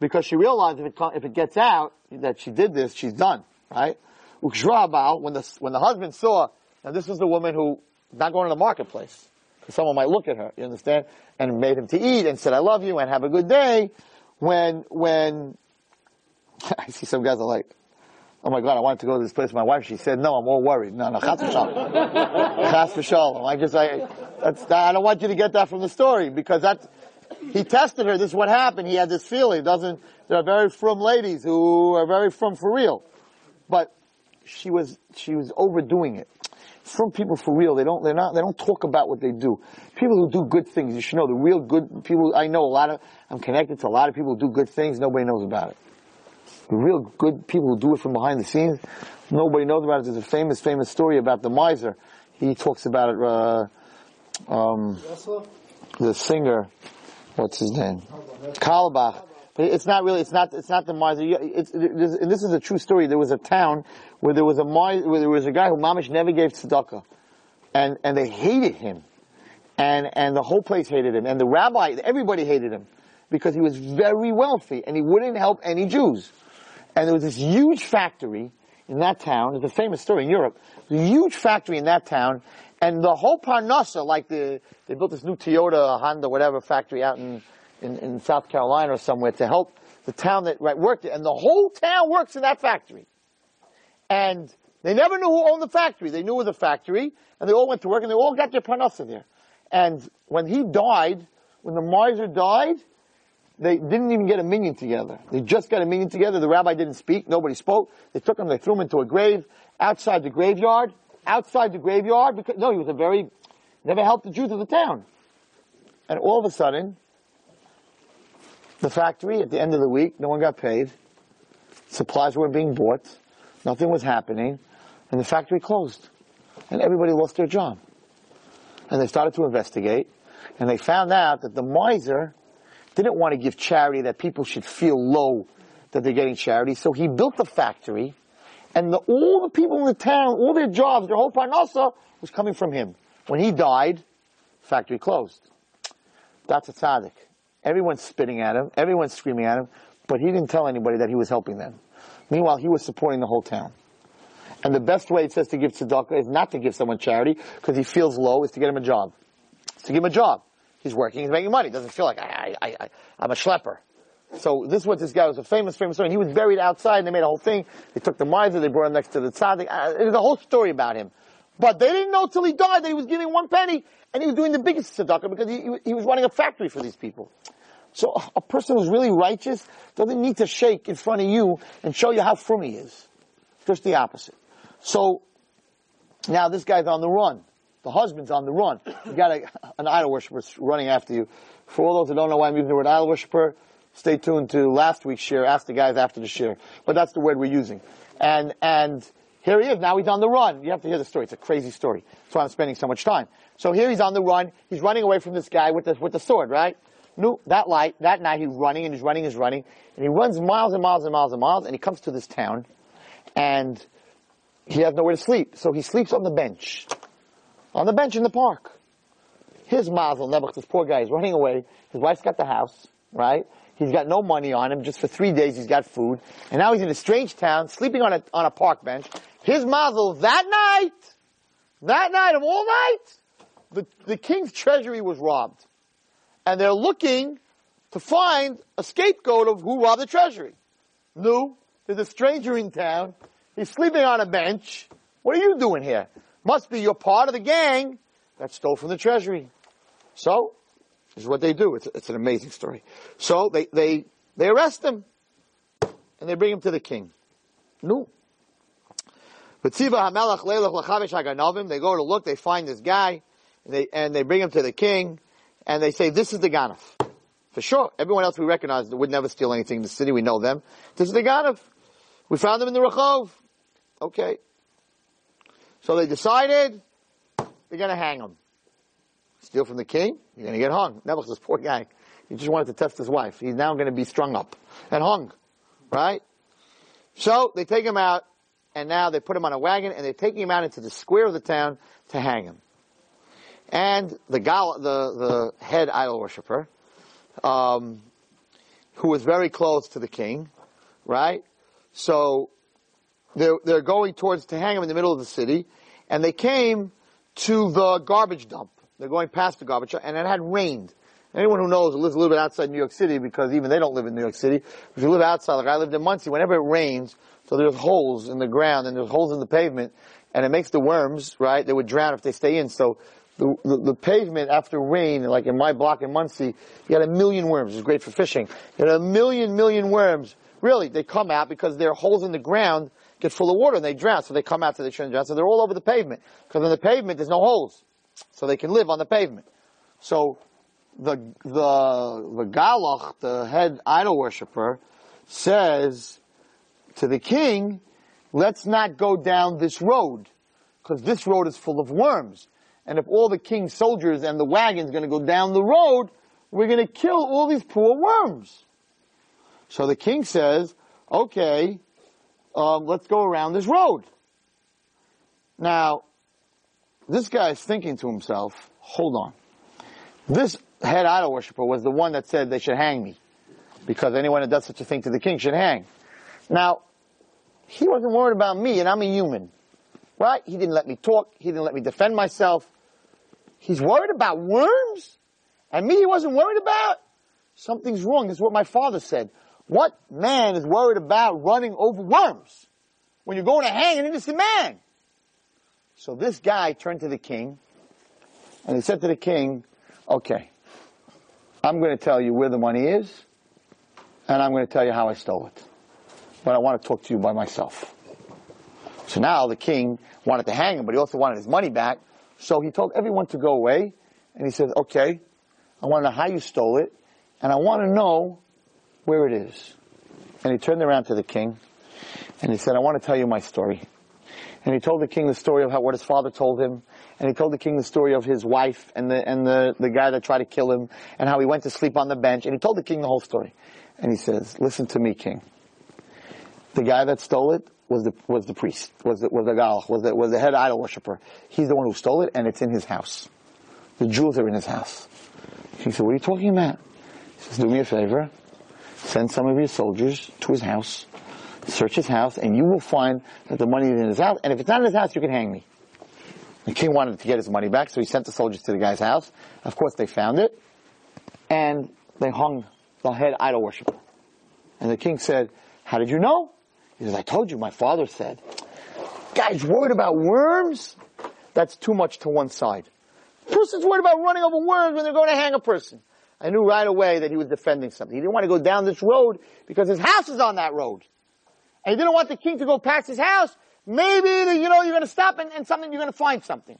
Because she realized if it, if it gets out that she did this, she's done, right? When the, when the husband saw, now this is the woman who, not going to the marketplace someone might look at her, you understand? And made him to eat and said, I love you and have a good day. When, when, I see some guys are like, oh my god, I wanted to go to this place with my wife. She said, no, I'm all worried. No, no, chas v'shalom. chas v'shalom. I just, I, that's, I don't want you to get that from the story because that's, he tested her. This is what happened. He had this feeling. It doesn't, there are very frum ladies who are very frum for real. But she was, she was overdoing it from people for real. They don't, they're not, they don't talk about what they do. People who do good things, you should know the real good people, I know a lot of, I'm connected to a lot of people who do good things, nobody knows about it. The real good people who do it from behind the scenes, nobody knows about it. There's a famous, famous story about the miser. He talks about it, uh, um, the singer, what's his name? Carlebach. But it's not really, it's not, it's not the miser. It's, it's, and this is a true story. There was a town where there was a miser, where there was a guy who mamish never gave tzedakah. And, and they hated him. And, and the whole place hated him. And the rabbi, everybody hated him. Because he was very wealthy and he wouldn't help any Jews. And there was this huge factory in that town. It's a famous story in Europe. A huge factory in that town. And the whole Parnassa, like the, they built this new Toyota, Honda, whatever factory out in, in, in South Carolina or somewhere to help the town that right, worked it. And the whole town works in that factory. And they never knew who owned the factory. They knew it was a factory, and they all went to work, and they all got their parnassa there. And when he died, when the miser died, they didn't even get a minion together. They just got a minion together. The rabbi didn't speak. Nobody spoke. They took him. They threw him into a grave outside the graveyard. Outside the graveyard because no, he was a very never helped the Jews of the town. And all of a sudden, the factory at the end of the week, no one got paid. Supplies weren't being bought. Nothing was happening, and the factory closed, and everybody lost their job. And they started to investigate, and they found out that the miser didn't want to give charity that people should feel low that they're getting charity. So he built the factory, and the, all the people in the town, all their jobs, their whole parnasa was coming from him. When he died, factory closed. That's a tzaddik. Everyone's spitting at him, everyone's screaming at him, but he didn't tell anybody that he was helping them. Meanwhile, he was supporting the whole town. And the best way it says to give tzedakah is not to give someone charity because he feels low, is to get him a job. It's to give him a job. He's working, he's making money. Doesn't feel like I, I, I, I'm a schlepper. So this is what this guy was a famous, famous story. And he was buried outside. And they made a whole thing. They took the miser. They brought him next to the tzaddik. There's a whole story about him. But they didn't know till he died that he was giving one penny, and he was doing the biggest tzedakah because he, he, he was running a factory for these people. So a person who's really righteous doesn't need to shake in front of you and show you how frum he is. Just the opposite. So now this guy's on the run. The husband's on the run. You got a, an idol worshiper running after you. For all those who don't know why I'm using the word idol worshiper, stay tuned to last week's share. Ask the guys after the share. But that's the word we're using. And and here he is. Now he's on the run. You have to hear the story. It's a crazy story. That's why I'm spending so much time. So here he's on the run. He's running away from this guy with the with the sword, right? No, that light, that night he's running and he's running, and he's running, and he runs miles and miles and miles and miles, and he comes to this town, and he has nowhere to sleep, so he sleeps on the bench, on the bench in the park. His mazel, Nebuch, this poor guy, is running away. His wife's got the house, right? He's got no money on him. Just for three days, he's got food, and now he's in a strange town, sleeping on a on a park bench. His mazel that night, that night of all nights, the the king's treasury was robbed and they're looking to find a scapegoat of who robbed the treasury. No, there's a stranger in town. He's sleeping on a bench. What are you doing here? Must be you're part of the gang that stole from the treasury. So, this is what they do. It's, it's an amazing story. So they, they, they arrest him and they bring him to the king. No. They go to look, they find this guy, and they, and they bring him to the king, and they say, this is the Ganef. For sure. Everyone else we recognize would never steal anything in the city. We know them. This is the Ganef. We found them in the Rachov. Okay. So they decided they're going to hang him. Steal from the king, you're going to get hung. Nebuchadnezzar, poor guy, he just wanted to test his wife. He's now going to be strung up and hung. Right? So they take him out, and now they put him on a wagon, and they're taking him out into the square of the town to hang him and the gal, the the head idol worshiper, um, who was very close to the king, right? So they're they're going towards to hang him in the middle of the city, and they came to the garbage dump. They're going past the garbage, and it had rained. Anyone who knows who lives a little bit outside New York City, because even they don't live in New York City. If you live outside, like I lived in Monsey, whenever it rains, so there's holes in the ground and there's holes in the pavement, and it makes the worms, right? They would drown if they stay in. So the, the, the, pavement after rain, like in my block in Monsey, you had a million worms. It's great for fishing. You had a million, million worms. Really, they come out because there are holes in the ground get full of water and they drown. So they come out so they shouldn't drown. So they're all over the pavement. Because on the pavement there's no holes. So they can live on the pavement. So the, the, the Galach, the head idol worshiper, says to the king, let's not go down this road. Because this road is full of worms. And if all the king's soldiers and the wagon's gonna go down the road, we're gonna kill all these poor worms. So the king says, okay, um, let's go around this road. Now, this guy is thinking to himself, hold on. This head idol worshiper was the one that said they should hang me. Because anyone that does such a thing to the king should hang. Now, he wasn't worried about me, and I'm a human. Right? He didn't let me talk. He didn't let me defend myself. He's worried about worms? And me he wasn't worried about? Something's wrong. This is what my father said. What man is worried about running over worms when you're going to hang an innocent man? So this guy turned to the king and he said to the king, okay, I'm going to tell you where the money is and I'm going to tell you how I stole it. But I want to talk to you by myself. So now the king wanted to hang him, but he also wanted his money back. So he told everyone to go away and he said, okay, I want to know how you stole it and I want to know where it is. And he turned around to the king and he said, I want to tell you my story. And he told the king the story of how, what his father told him. And he told the king the story of his wife and the, and the, the guy that tried to kill him and how he went to sleep on the bench. And he told the king the whole story. And he says, listen to me, king. The guy that stole it was the, was the priest, was the, was the gal, was the, was the head idol worshiper. He's the one who stole it and it's in his house. The jewels are in his house. He said, what are you talking about? He says, do me a favor. Send some of your soldiers to his house search his house, and you will find that the money is in his house. And if it's not in his house, you can hang me. The king wanted to get his money back, so he sent the soldiers to the guy's house. Of course, they found it, and they hung the head idol worshiper. And the king said, "How did you know?" He says, "I told you. My father said." Guys, worried about worms? That's too much to one side. Person's worried about running over worms when they're going to hang a person. I knew right away that he was defending something. He didn't want to go down this road because his house is on that road and he didn't want the king to go past his house, maybe, you know, you're going to stop and, and something, you're going to find something.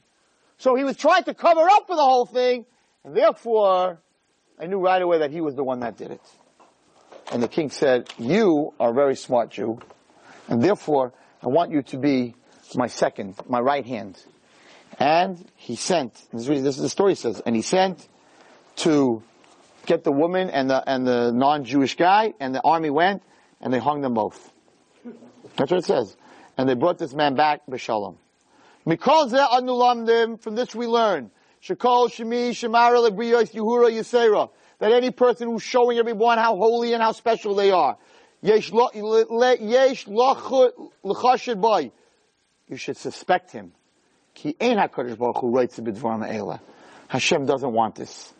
So he was trying to cover up for the whole thing, and therefore, I knew right away that he was the one that did it. And the king said, you are a very smart Jew, and therefore, I want you to be my second, my right hand. And he sent, this is the story says, and he sent to get the woman and the, and the non-Jewish guy, and the army went, and they hung them both. That's what it says. And they brought this man back, B'Shalom. From this we learn, Shekol Shemi Shemara Lebriyos Yehura Yisera, that any person who's showing everyone how holy and how special they are, Yesh boy, you should suspect him. Ki ein HaKadosh Baruch Hu writes. Hashem doesn't want this.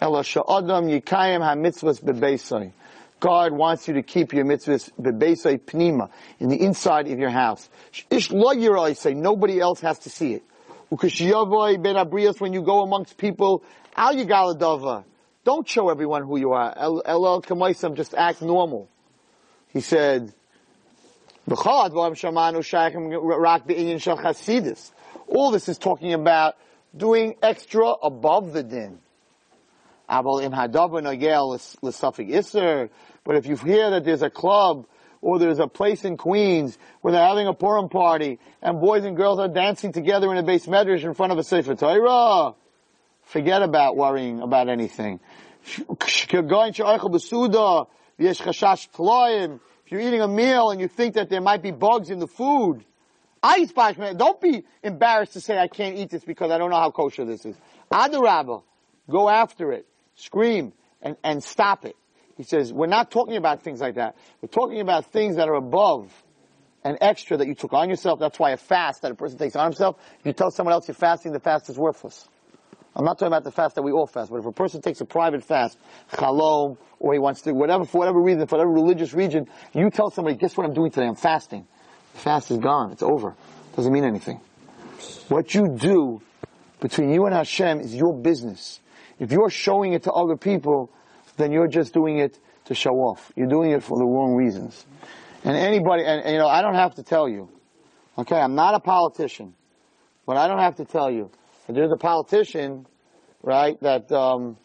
Ela sha'adam yikayim ha-mitzvahs bebeisai. God wants you to keep your mitzvahs bebesei pnima in the inside of your house. Ish lo I say nobody else has to see it. Ukashiyavoy ben abrias when you go amongst people al yigaladava. Don't show everyone who you are. El el kamaisam just act normal. He said. All this is talking about doing extra above the din. But if you hear that there's a club or there's a place in Queens where they're having a Purim party and boys and girls are dancing together in a beis medrash in front of a Sefer Torah, forget about worrying about anything. If you're eating a meal and you think that there might be bugs in the food, don't be embarrassed to say I can't eat this because I don't know how kosher this is. Adarabah, go after it scream and, and stop it. He says, we're not talking about things like that. We're talking about things that are above and extra that you took on yourself. That's why a fast that a person takes on himself, you tell someone else you're fasting, the fast is worthless. I'm not talking about the fast that we all fast, but if a person takes a private fast, chalom, or he wants to, whatever, for whatever reason, for whatever religious region, you tell somebody, guess what I'm doing today? I'm fasting. The fast is gone. It's over. Doesn't mean anything. What you do between you and Hashem is your business. If you're showing it to other people, then you're just doing it to show off. You're doing it for the wrong reasons. And anybody, and, and, you know, I don't have to tell you. Okay, I'm not a politician, but I don't have to tell you. There's a politician, right, that um,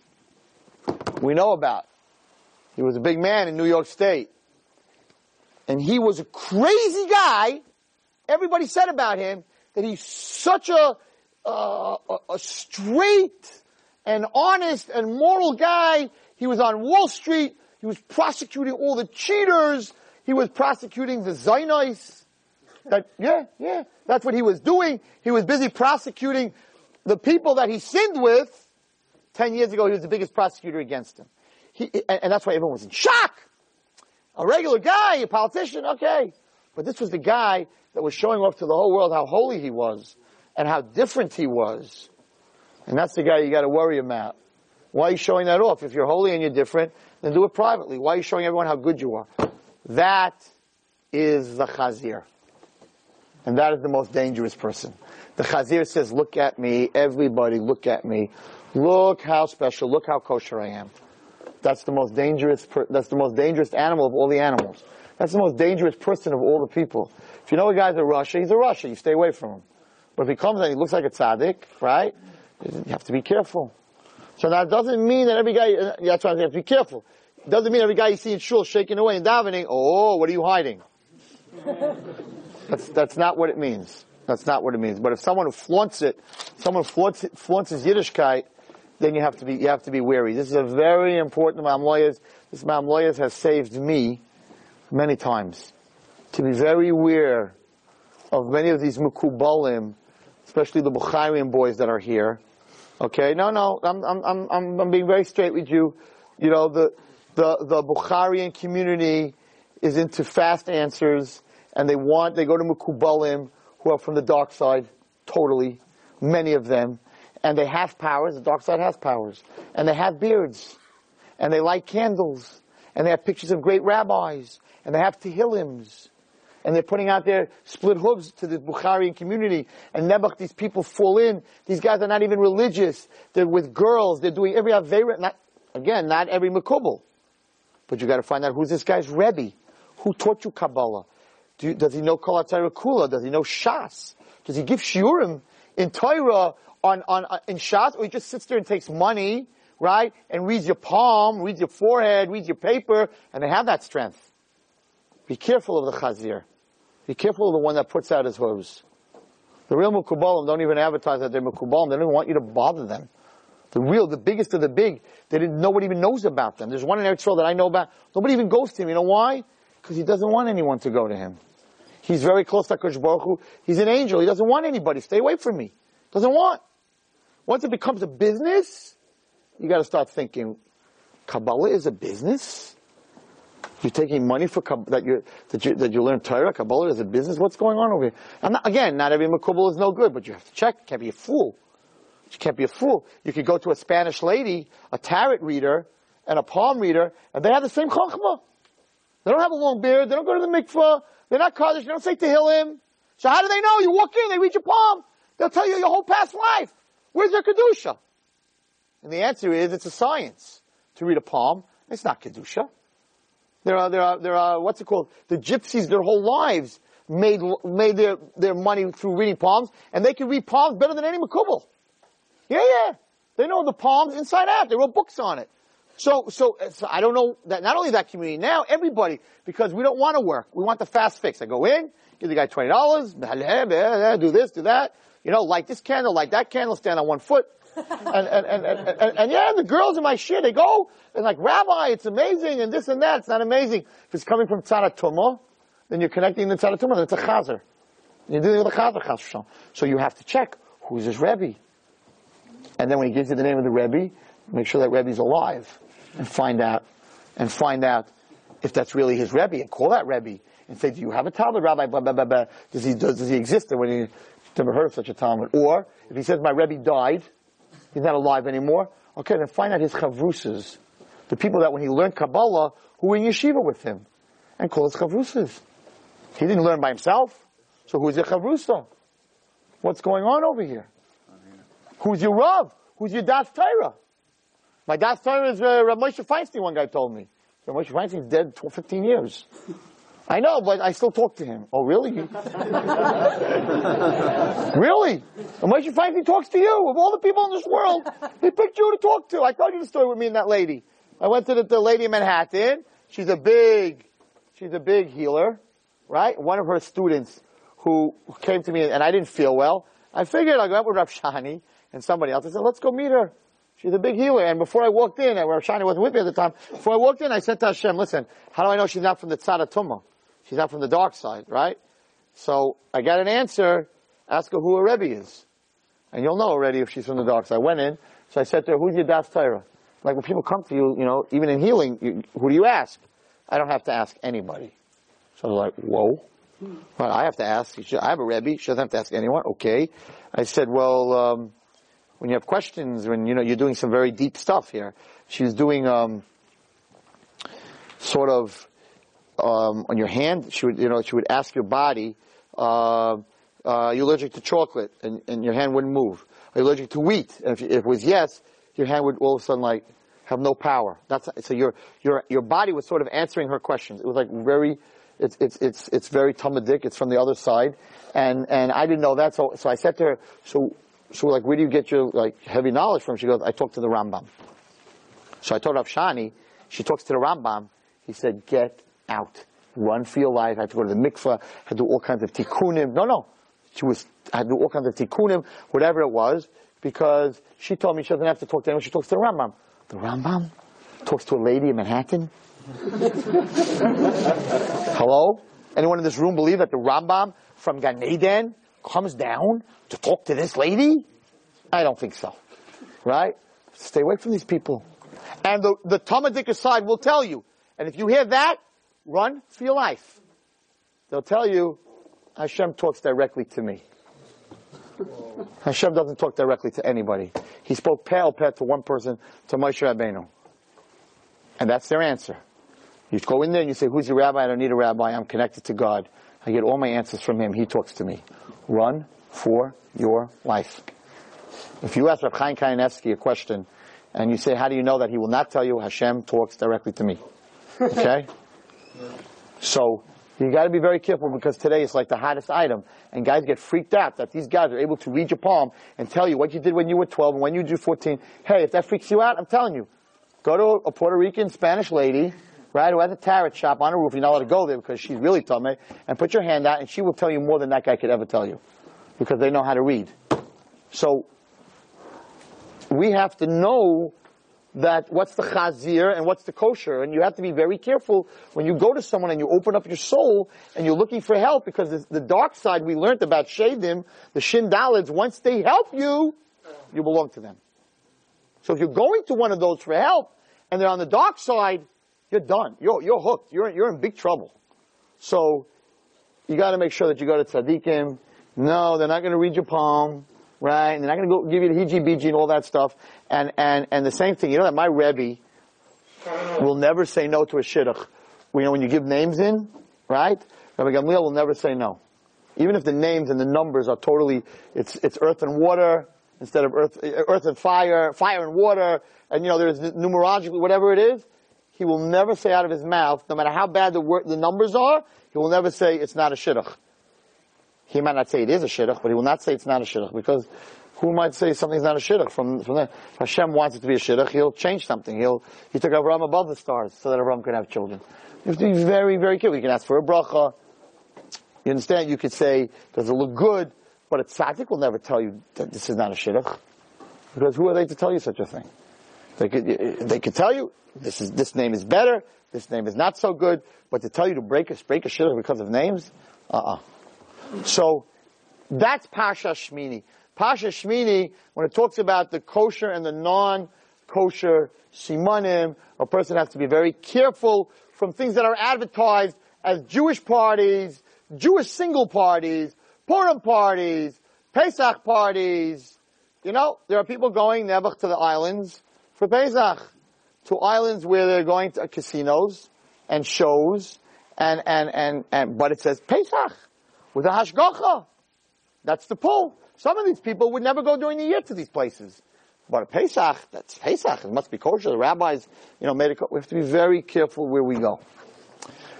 we know about. He was a big man in New York State. And he was a crazy guy. Everybody said about him that he's such a, uh, a, a straight, an honest and moral guy. He was on Wall Street. He was prosecuting all the cheaters. He was prosecuting the Zionites. That, yeah, yeah. That's what he was doing. He was busy prosecuting the people that he sinned with. Ten years ago, he was the biggest prosecutor against him. He, and that's why everyone was in shock. A regular guy, a politician, okay. But this was the guy that was showing off to the whole world how holy he was and how different he was. And that's the guy you gotta worry about. Why are you showing that off? If you're holy and you're different, then do it privately. Why are you showing everyone how good you are? That is the chazir. And that is the most dangerous person. The chazir says, look at me, everybody look at me. Look how special, look how kosher I am. That's the most dangerous, per- that's the most dangerous animal of all the animals. That's the most dangerous person of all the people. If you know a guy's a rasha, he's a rasha. You stay away from him. But if he comes and he looks like a tzaddik, right? You have to be careful. So that doesn't mean that every guy, uh, that's why you have to be careful. It doesn't mean every guy you see in shul shaking away and davening, oh, what are you hiding? that's, that's not what it means. That's not what it means. But if someone flaunts it, someone flaunts, it, flaunts his Yiddishkeit, then you have to be, you have to be wary. This is a very important Mamloyas. This Mamloyas has saved me many times. To be very aware of many of these Mukubalim, especially the Bukharian boys that are here. Okay, no, no, I'm, I'm, I'm, I'm being very straight with you. You know, the, the, the Bukharian community is into fast answers, and they want, they go to Mukubalim, who are from the dark side, totally, many of them, and they have powers, the dark side has powers, and they have beards, and they light candles, and they have pictures of great rabbis, and they have Tehillims, and they're putting out their split hooves to the Bukharian community, and Nebuch, these people fall in. These guys are not even religious. They're with girls. They're doing every Avera. Not, again, not every Makubal. But you gotta find out who's this guy's Rebbe. Who taught you Kabbalah? Do you, does he know Kol Kula? Does he know Shas? Does he give Shiurim in Torah on, on, uh, in Shas? Or he just sits there and takes money, right? And reads your palm, reads your forehead, reads your paper, and they have that strength. Be careful of the Chazir. Be careful of the one that puts out his hooves. The real Mukubalim don't even advertise that they're Mukubalim. They don't even want you to bother them. The real, the biggest of the big, they didn't, nobody even knows about them. There's one in Eretz that I know about. Nobody even goes to him. You know why? Because he doesn't want anyone to go to him. He's very close to Akash Baruch Hu. He's an angel. He doesn't want anybody. Stay away from me. Doesn't want. Once it becomes a business, you gotta start thinking, Kabbalah is a business? You're taking money for that you that you that you learn Torah Kabbalah as a business. What's going on over here? Not, again, not every makubal is no good, but you have to check. You can't be a fool. You can't be a fool. You could go to a Spanish lady, a tarot reader, and a palm reader, and they have the same chachma. They don't have a long beard. They don't go to the mikvah. They're not kaddish. They don't say tehillim. So how do they know? You walk in, they read your palm. They'll tell you your whole past life. Where's their kedusha? And the answer is it's a science to read a palm. It's not kedusha. There are, there are, there are, what's it called? The gypsies, their whole lives made, made their, their money through reading palms, and they can read palms better than any makubal. Yeah, yeah. They know the palms inside out. They wrote books on it. So, so, so, I don't know that, not only that community, now everybody, because we don't want to work. We want the fast fix. I go in, give the guy $20, do this, do that. You know, light this candle, light that candle, stand on one foot and, and, and, and, and, yeah, the girls in my shit, they go and like, Rabbi, it's amazing and this and that. It's not amazing. If it's coming from Tzara then you're connecting the Tzara then it's a Chazer. You're dealing with a Chazer, Chaz So you have to check, who's his Rebbe? And then when he gives you the name of the Rebbe, make sure that Rebbe's alive and find out, and find out if that's really his Rebbe and call that Rebbe and say, do you have a talmid Rabbi? Blah, blah, blah, blah. Does he, does, does he exist? And when he never heard of such a talmid. Or, if he says my Rebbe died, he's not alive anymore. Okay, then find out his chavrusas. The people that when he learned Kabbalah, who were in yeshiva with him. And call his chavrusas. He didn't learn by himself. So who's your chavrusa? What's going on over here? Who's your Rav? Who's your Das Torah? My Das Torah is uh, Rav Moshe Feinstein, one guy told me. Rav Moshe Feinstein's dead 12, 15 years. I know, but I still talk to him. Oh, really? really? And Moshe Feinstein talks to you. Of all the people in this world, he picked you to talk to. I told you the story with me and that lady. I went to the, the lady in Manhattan. She's a big, she's a big healer, right? One of her students who came to me and I didn't feel well. I figured I'll go out with Rav Shani and somebody else. I said, let's go meet her. She's a big healer. And before I walked in, and Rosh Shani wasn't with me at the time, before I walked in, I said to Hashem, listen, how do I know she's not from the Tzad Tumah? She's not from the dark side, right? So I got an answer. Ask her who her Rebbe is. And you'll know already if she's from the dark side. I went in, so I said to her, who's your Das Torah? Like when people come to you, you know, even in healing, you, who do you ask? I don't have to ask anybody. So was like, whoa. Well, I have to ask. I have a Rebbe. She doesn't have to ask anyone. Okay. I said, well, um, when you have questions, when you know you're doing some very deep stuff here. She's doing um, sort of um, on your hand. She would, you know, she would ask your body, uh, uh, "You're allergic to chocolate," and, and your hand wouldn't move. Are you allergic to wheat? And if, if it was yes, your hand would all of a sudden like have no power. That's so your your your body was sort of answering her questions. It was like very it's it's it's it's very Talmudic. It's from the other side, and and I didn't know that. So so I said to her, so so like where do you get your like heavy knowledge from? She goes, I talked to the Rambam. So I told Rav Shani, she talks to the Rambam. He said, get out, run for your life. I had to go to the mikveh, had to do all kinds of tikkunim. No, no, she was I had to do all kinds of tikkunim, whatever it was, because she told me she doesn't have to talk to anyone. She talks to the Rambam. The Rambam talks to a lady in Manhattan. Hello? Anyone in this room believe that the Rambam from Gan Eden comes down to talk to this lady? I don't think so. Right? Stay away from these people. And the, the Talmudic side will tell you. And if you hear that, run for your life. They'll tell you, Hashem talks directly to me. Hashem doesn't talk directly to anybody. He spoke pale pet to one person, to Moshe Rabbeinu. And that's their answer. You go in there and you say, who's your rabbi? I don't need a rabbi. I'm connected to God. I get all my answers from him. He talks to me. Run for your life. If you ask Reb Chaim Kanievsky a question and you say, how do you know that he will not tell you Hashem talks directly to me? Okay? So, you gotta be very careful because today it's like the hottest item. And guys get freaked out that these guys are able to read your palm and tell you what you did when you were 12 and when you were 14. Hey, if that freaks you out, I'm telling you. Go to a Puerto Rican Spanish lady right, who has a tarot shop on a roof, you're not allowed to go there because she's really tummy, and put your hand out and she will tell you more than that guy could ever tell you. Because they know how to read. So, we have to know that what's the chazir and what's the kosher, and you have to be very careful when you go to someone and you open up your soul and you're looking for help because the dark side we learned about shadim, the shin dalids, once they help you, you belong to them. So if you're going to one of those for help and they're on the dark side, you're done. You're, you're hooked. You're, you're in big trouble. So, you gotta make sure that you go to tzaddikim. No, they're not gonna read your palm, right? And they're not gonna go give you the hiji-biji and all that stuff. And, and, and the same thing, you know that my Rebbe will never say no to a shidduch. You know, when you give names in, right? Rabbi Gamliel will never say no. Even if the names and the numbers are totally, it's, it's earth and water instead of earth, eh, earth and fire, fire and water, and you know, there's numerologically, whatever it is, he will never say out of his mouth, no matter how bad the, word, the numbers are, he will never say it's not a shidduch. He might not say it is a shidduch, but he will not say it's not a shidduch because who might say something's not a shidduch from, from there? If Hashem wants it to be a shidduch, he'll change something. He'll, he took Abraham above the stars so that Abraham could have children. You have to be very, very careful. You can ask for a bracha. You understand? You could say, does it look good? But a tzaddik will never tell you that this is not a shidduch. Because who are they to tell you such a thing? They could, they could tell you, this is, this name is better, this name is not so good, but to tell you to break a, break a shidduch because of names, uh-uh. So, that's Pasha Shmini. Pasha Shmini, when it talks about the kosher and the non-kosher simanim, a person has to be very careful from things that are advertised as Jewish parties, Jewish single parties, Purim parties, Pesach parties. You know, there are people going never to the islands for Pesach to islands where they're going to casinos and shows and, and, and, and, but it says Pesach with a hashgacha. That's the pull. Some of these people would never go during the year to these places. But a Pesach, that's Pesach. It must be kosher. The rabbis, you know, made it. We have to be very careful where we go.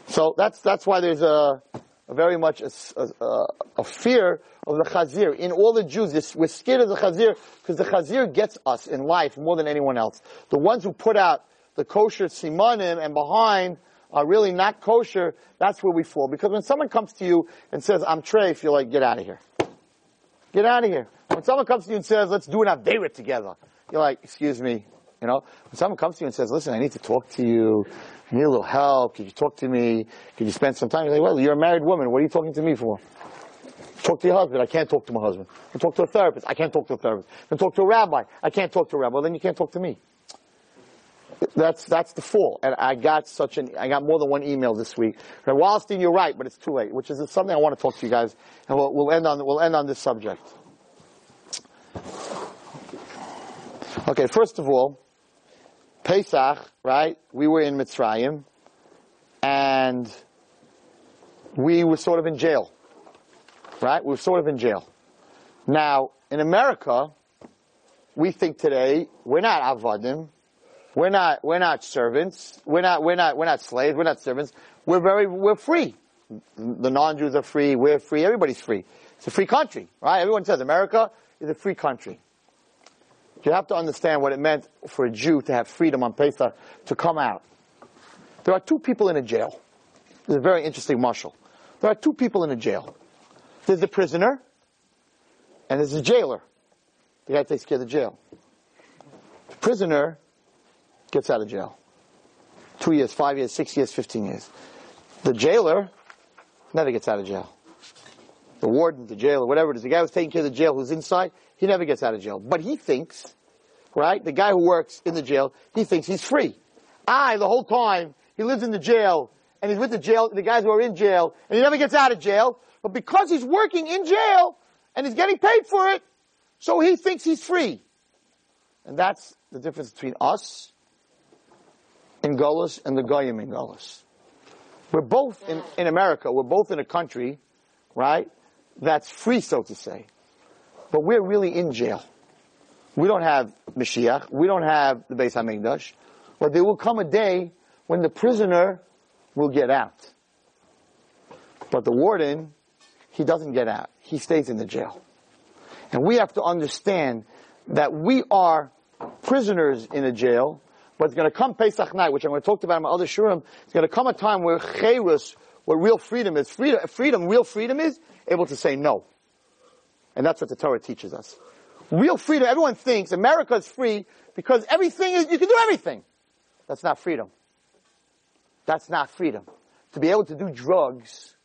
So that's that's why there's a, a very much a, a, a, fear of the chazir. In all the Jews, this, we're scared of the chazir because the chazir gets us in life more than anyone else. The ones who put out the kosher simanim and behind are really not kosher, that's where we fall. Because when someone comes to you and says, I'm treif, you're like, get out of here. Get out of here. When someone comes to you and says, let's do an Avera together, you're like, excuse me, you know, when someone comes to you and says, listen, I need to talk to you, I need a little help, could you talk to me, could you spend some time? You're like, well, you're a married woman, what are you talking to me for? Talk to your husband, I can't talk to my husband. I talk to a therapist, I can't talk to a therapist. I talk to a rabbi, I can't talk to a rabbi. Well, then you can't talk to me. That's, that's the fall. And I got such an, I got more than one email this week. Right, Wallerstein, you're right, but it's too late, which is something I want to talk to you guys, and we'll, we'll end on, we'll end on this subject. Okay, first of all, Pesach, right? We were in Mitzrayim, and we were sort of in jail, right? We were sort of in jail. Now, in America, we think today we're not avadim, we're not we're not servants, we're not we're not we're not slaves, we're not servants. We're very we're free. The non-Jews are free, we're free, everybody's free. It's a free country, right? Everyone says America is a free country. You have to understand what it meant for a Jew to have freedom on Pesach to come out. There are two people in a jail. This is a very interesting mashal. There are two people in a jail. There's the prisoner, and there's the jailer. The guy takes care of the jail. The prisoner gets out of jail. Two years, five years, six years, fifteen years. The jailer never gets out of jail. The warden, the jailer, whatever it is, the guy who's taking care of the jail who's inside, he never gets out of jail. But he thinks, right, the guy who works in the jail, he thinks he's free. I, the whole time, he lives in the jail, and he's with the jail, the guys who are in jail, and he never gets out of jail, but because he's working in jail, and he's getting paid for it, so he thinks he's free. And that's the difference between us in Gullus and the Goyim in Gullus. We're both in, in America, we're both in a country, right, that's free, so to say. But we're really in jail. We don't have Mashiach. We don't have the Beis HaMikdash. But there will come a day when the prisoner will get out. But the warden, he doesn't get out. He stays in the jail. And we have to understand that we are prisoners in a jail, but it's going to come Pesach night, which I'm going to talk about in my other shiurim. It's going to come a time where cherus, where real freedom is, freedom, freedom, real freedom is able to say no. And that's what the Torah teaches us. Real freedom, everyone thinks America is free because everything is, you can do everything. That's not freedom. That's not freedom. To be able to do drugs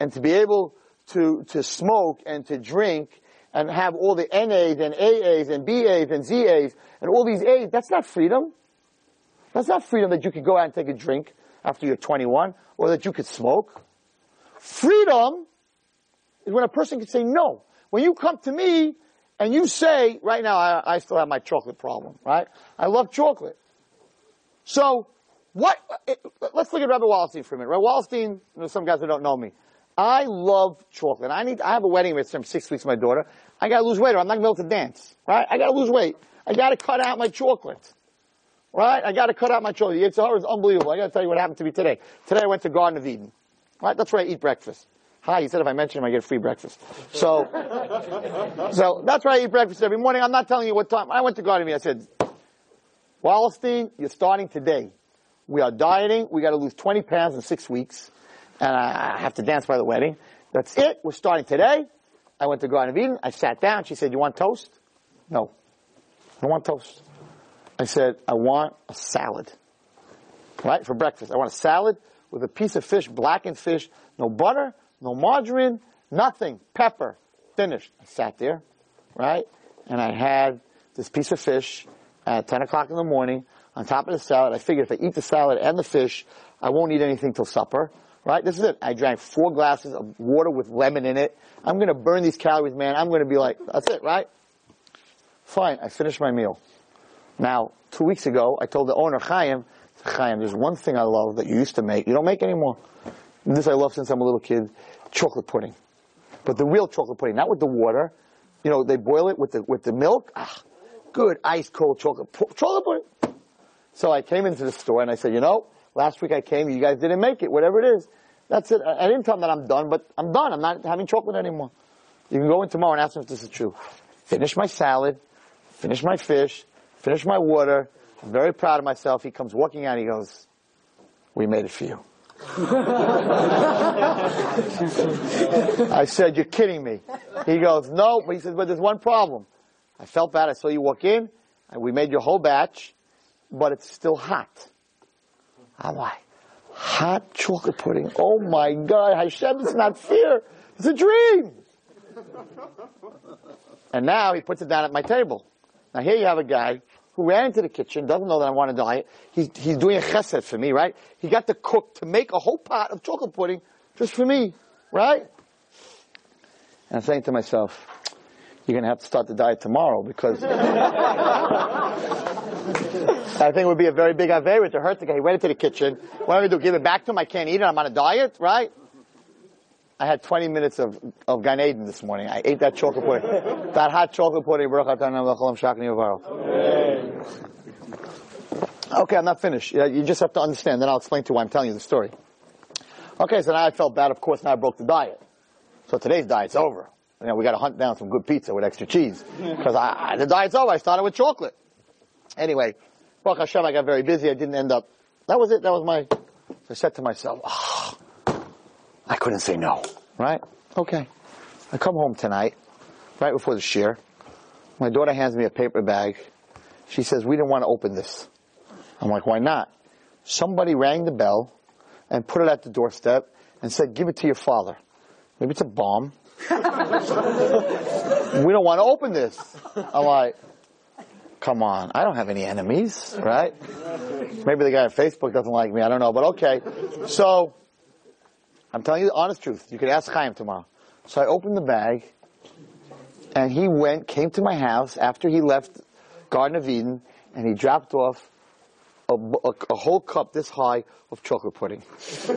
and to be able to, to smoke and to drink and have all the NAs and AAs and BAs and ZAs and all these A's, that's not freedom. That's not freedom that you could go out and take a drink after you're 21 or that you could smoke. Freedom is when a person can say no. When you come to me and you say, right now I, I still have my chocolate problem, right? I love chocolate. So, what, it, let's look at Rabbi Wallerstein for a minute. Rabbi Wallerstein, you know, some guys that don't know me. I love chocolate. I need, I have a wedding with some six weeks with my daughter. I gotta lose weight or I'm not gonna be able to dance, right? I gotta lose weight. I gotta cut out my chocolate. Right? I gotta cut out my chocolate. The Yetzer Hara is unbelievable. I gotta tell you what happened to me today. Today I went to Garden of Eden. Right? That's where I eat breakfast. Hi, he said if I mention him, I get free breakfast. So, so that's why I eat breakfast every morning. I'm not telling you what time. I went to Garden of Eden. I said, Wallerstein, you're starting today. We are dieting. We got to lose 20 pounds in six weeks. And I have to dance by the wedding. That's it. We're starting today. I went to Garden of Eden. I sat down. She said, you want toast? No. I want toast. I said, I want a salad. Right? For breakfast. I want a salad with a piece of fish, blackened fish, no butter, no margarine, nothing, pepper, finished. I sat there, right? And I had this piece of fish at 10 o'clock in the morning on top of the salad. I figured if I eat the salad and the fish, I won't eat anything till supper, right? This is it. I drank four glasses of water with lemon in it. I'm gonna burn these calories, man. I'm gonna be like, that's it, right? Fine. I finished my meal. Now, two weeks ago, I told the owner, Chaim, Chaim, there's one thing I love that you used to make. You don't make anymore. This I love since I'm a little kid. Chocolate pudding. But the real chocolate pudding, not with the water. You know, they boil it with the, with the milk. Ah, good ice cold chocolate, chocolate pudding. So I came into the store and I said, you know, last week I came, you guys didn't make it, whatever it is. That's it. I didn't tell them that I'm done, but I'm done. I'm not having chocolate anymore. You can go in tomorrow and ask them if this is true. Finish my salad, finish my fish, finish my water. I'm very proud of myself. He comes walking out, he goes, we made it for you. I said, you're kidding me. He goes, no, he says, but there's one problem. I felt bad. I saw you walk in and we made your whole batch, but it's still hot. I'm like, hot chocolate pudding. Oh my God, Hashem, it's not fear. It's a dream. And now he puts it down at my table. Now here you have a guy who ran into the kitchen, doesn't know that I want to diet. He's, he's doing a chesed for me, right? He got the cook to make a whole pot of chocolate pudding just for me, right? And I'm saying to myself, you're going to have to start the diet tomorrow because I think it would be a very big avera to hurt the guy. He went into the kitchen. What am I going to do? Give it back to him? I can't eat it. I'm on a diet, right? I had 20 minutes of, of Gan Eden this morning. I ate that chocolate pudding. that hot chocolate pudding. Okay, I'm not finished. You just have to understand. Then I'll explain to you why I'm telling you the story. Okay, so now I felt bad. Of course, now I broke the diet. So today's diet's over. You know, we got to hunt down some good pizza with extra cheese because the diet's over. I started with chocolate. Anyway, Baruch Hashem, I got very busy. I didn't end up. That was it. That was my. So I said to myself, oh, I couldn't say no. Right? Okay. I come home tonight, right before the shiur. My daughter hands me a paper bag. She says, "We didn't want to open this." I'm like, "Why not?" Somebody rang the bell and put it at the doorstep and said, "Give it to your father." Maybe it's a bomb. we don't want to open this. I'm like, come on, I don't have any enemies, right? Maybe the guy on Facebook doesn't like me, I don't know, but okay. So, I'm telling you the honest truth. You could ask Chaim tomorrow. So I opened the bag, and he went, came to my house after he left Garden of Eden, and he dropped off a, a, a, whole cup this high of chocolate pudding. so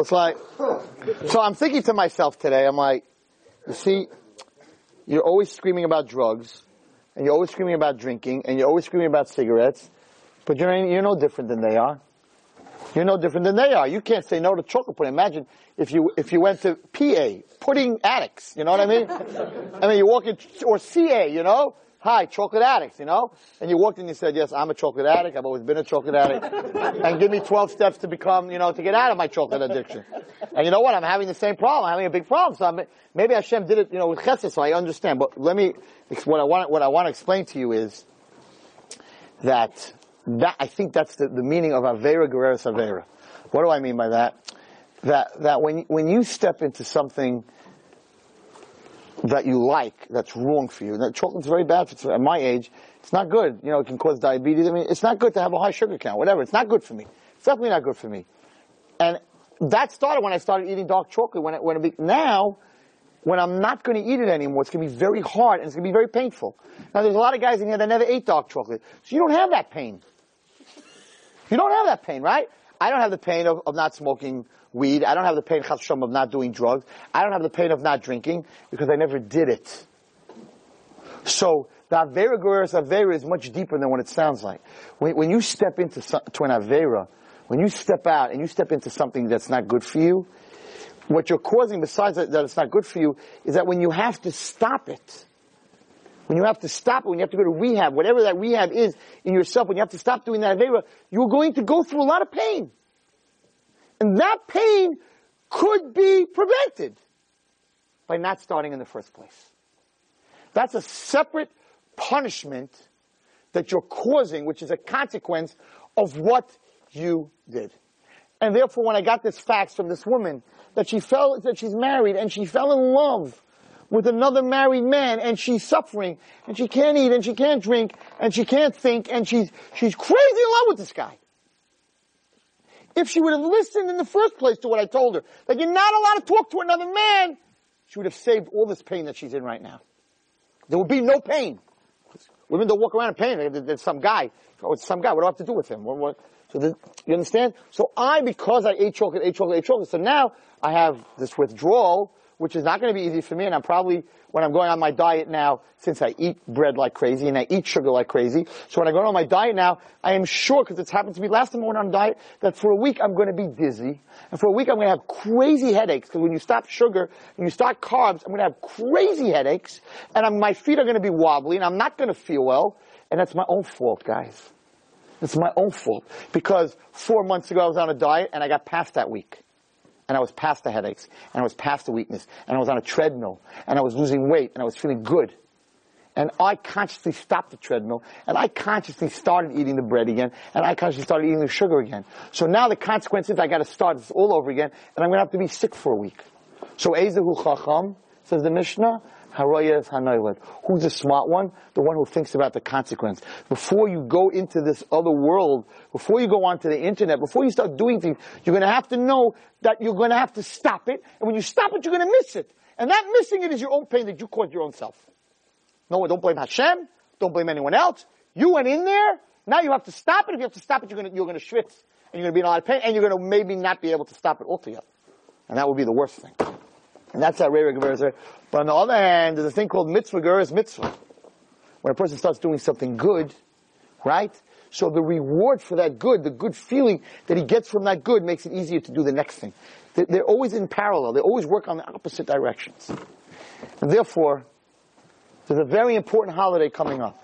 it's like, so I'm thinking to myself today, I'm like, you see, you're always screaming about drugs, and you're always screaming about drinking, and you're always screaming about cigarettes, but you're, you're no different than they are. You're no different than they are. You can't say no to chocolate pudding. Imagine if you if you went to PA, pudding addicts. You know what I mean? I mean, you walk in or CA. You know, hi, chocolate addicts, you know? And you walked in and you said, yes, I'm a chocolate addict. I've always been a chocolate addict. and give me 12 steps to become, you know, to get out of my chocolate addiction. And you know what? I'm having the same problem. I'm having a big problem. So I'm, maybe Hashem did it, you know, with chesed, so I understand. But let me, what I want, what I want to explain to you is that, that, I think that's the, the meaning of Avera Goreres Avera. What do I mean by that? That, that when, when you step into something that you like that's wrong for you. That chocolate's very bad for at my age. It's not good. You know, it can cause diabetes. I mean, it's not good to have a high sugar count, whatever. It's not good for me. It's definitely not good for me. And that started when I started eating dark chocolate. When it, when it be, now, when I'm not going to eat it anymore, it's going to be very hard and it's going to be very painful. Now, there's a lot of guys in here that never ate dark chocolate, so you don't have that pain. You don't have that pain, right? I don't have the pain of, of not smoking weed. I don't have the pain of not doing drugs. I don't have the pain of not drinking because I never did it. So the Avera Goreres Avera is much deeper than what it sounds like. When, when you step into to an Avera, when you step out and you step into something that's not good for you, what you're causing besides that, that it's not good for you is that when you have to stop it, when you have to stop it, when you have to go to rehab, whatever that rehab is in yourself, when you have to stop doing that Avera, you're going to go through a lot of pain. And that pain could be prevented by not starting in the first place. That's a separate punishment that you're causing, which is a consequence of what you did. And therefore, when I got this fax from this woman that she fell, that she's married and she fell in love with another married man and she's suffering and she can't eat and she can't drink and she can't think and she's, she's crazy in love with this guy. If she would have listened in the first place to what I told her, that you're not allowed to talk to another man, she would have saved all this pain that she's in right now. There would be no pain. Women don't walk around in pain. There's some guy. Oh, it's some guy. What do I have to do with him? What, what? So the, you understand? So I, because I ate chocolate, ate chocolate, ate chocolate, so now I have this withdrawal which is not going to be easy for me. And I'm probably, when I'm going on my diet now, since I eat bread like crazy and I eat sugar like crazy, so when I go on my diet now, I am sure, because it's happened to me last time I went on a diet, that for a week I'm going to be dizzy. And for a week I'm going to have crazy headaches, because when you stop sugar and you start carbs, I'm going to have crazy headaches, and I'm, my feet are going to be wobbly, and I'm not going to feel well. And that's my own fault, guys. It's my own fault. Because four months ago I was on a diet and I got past that week and I was past the headaches, and I was past the weakness, and I was on a treadmill, and I was losing weight, and I was feeling good. and I consciously stopped the treadmill, and I consciously started eating the bread again, and I consciously started eating the sugar again. So now the consequence is I gotta start this all over again, and I'm gonna have to be sick for a week. So Ezehu Chacham, says the Mishnah, Who's the smart one? The one who thinks about the consequence. Before you go into this other world, before you go onto the internet, before you start doing things, you're gonna have to know that you're gonna have to stop it, and when you stop it, you're gonna miss it. And that missing it is your own pain that you caused your own self. No, don't blame Hashem. Don't blame anyone else. You went in there. Now you have to stop it. If you have to stop it, you're gonna, you're gonna schwitz. And you're gonna be in a lot of pain. And you're gonna maybe not be able to stop it altogether. And that would be the worst thing. And that's how Rei Gever But on the other hand, there's a thing called mitzvah geras mitzvah. When a person starts doing something good, right? So the reward for that good, the good feeling that he gets from that good makes it easier to do the next thing. They're always in parallel. They always work on the opposite directions. And therefore, there's a very important holiday coming up.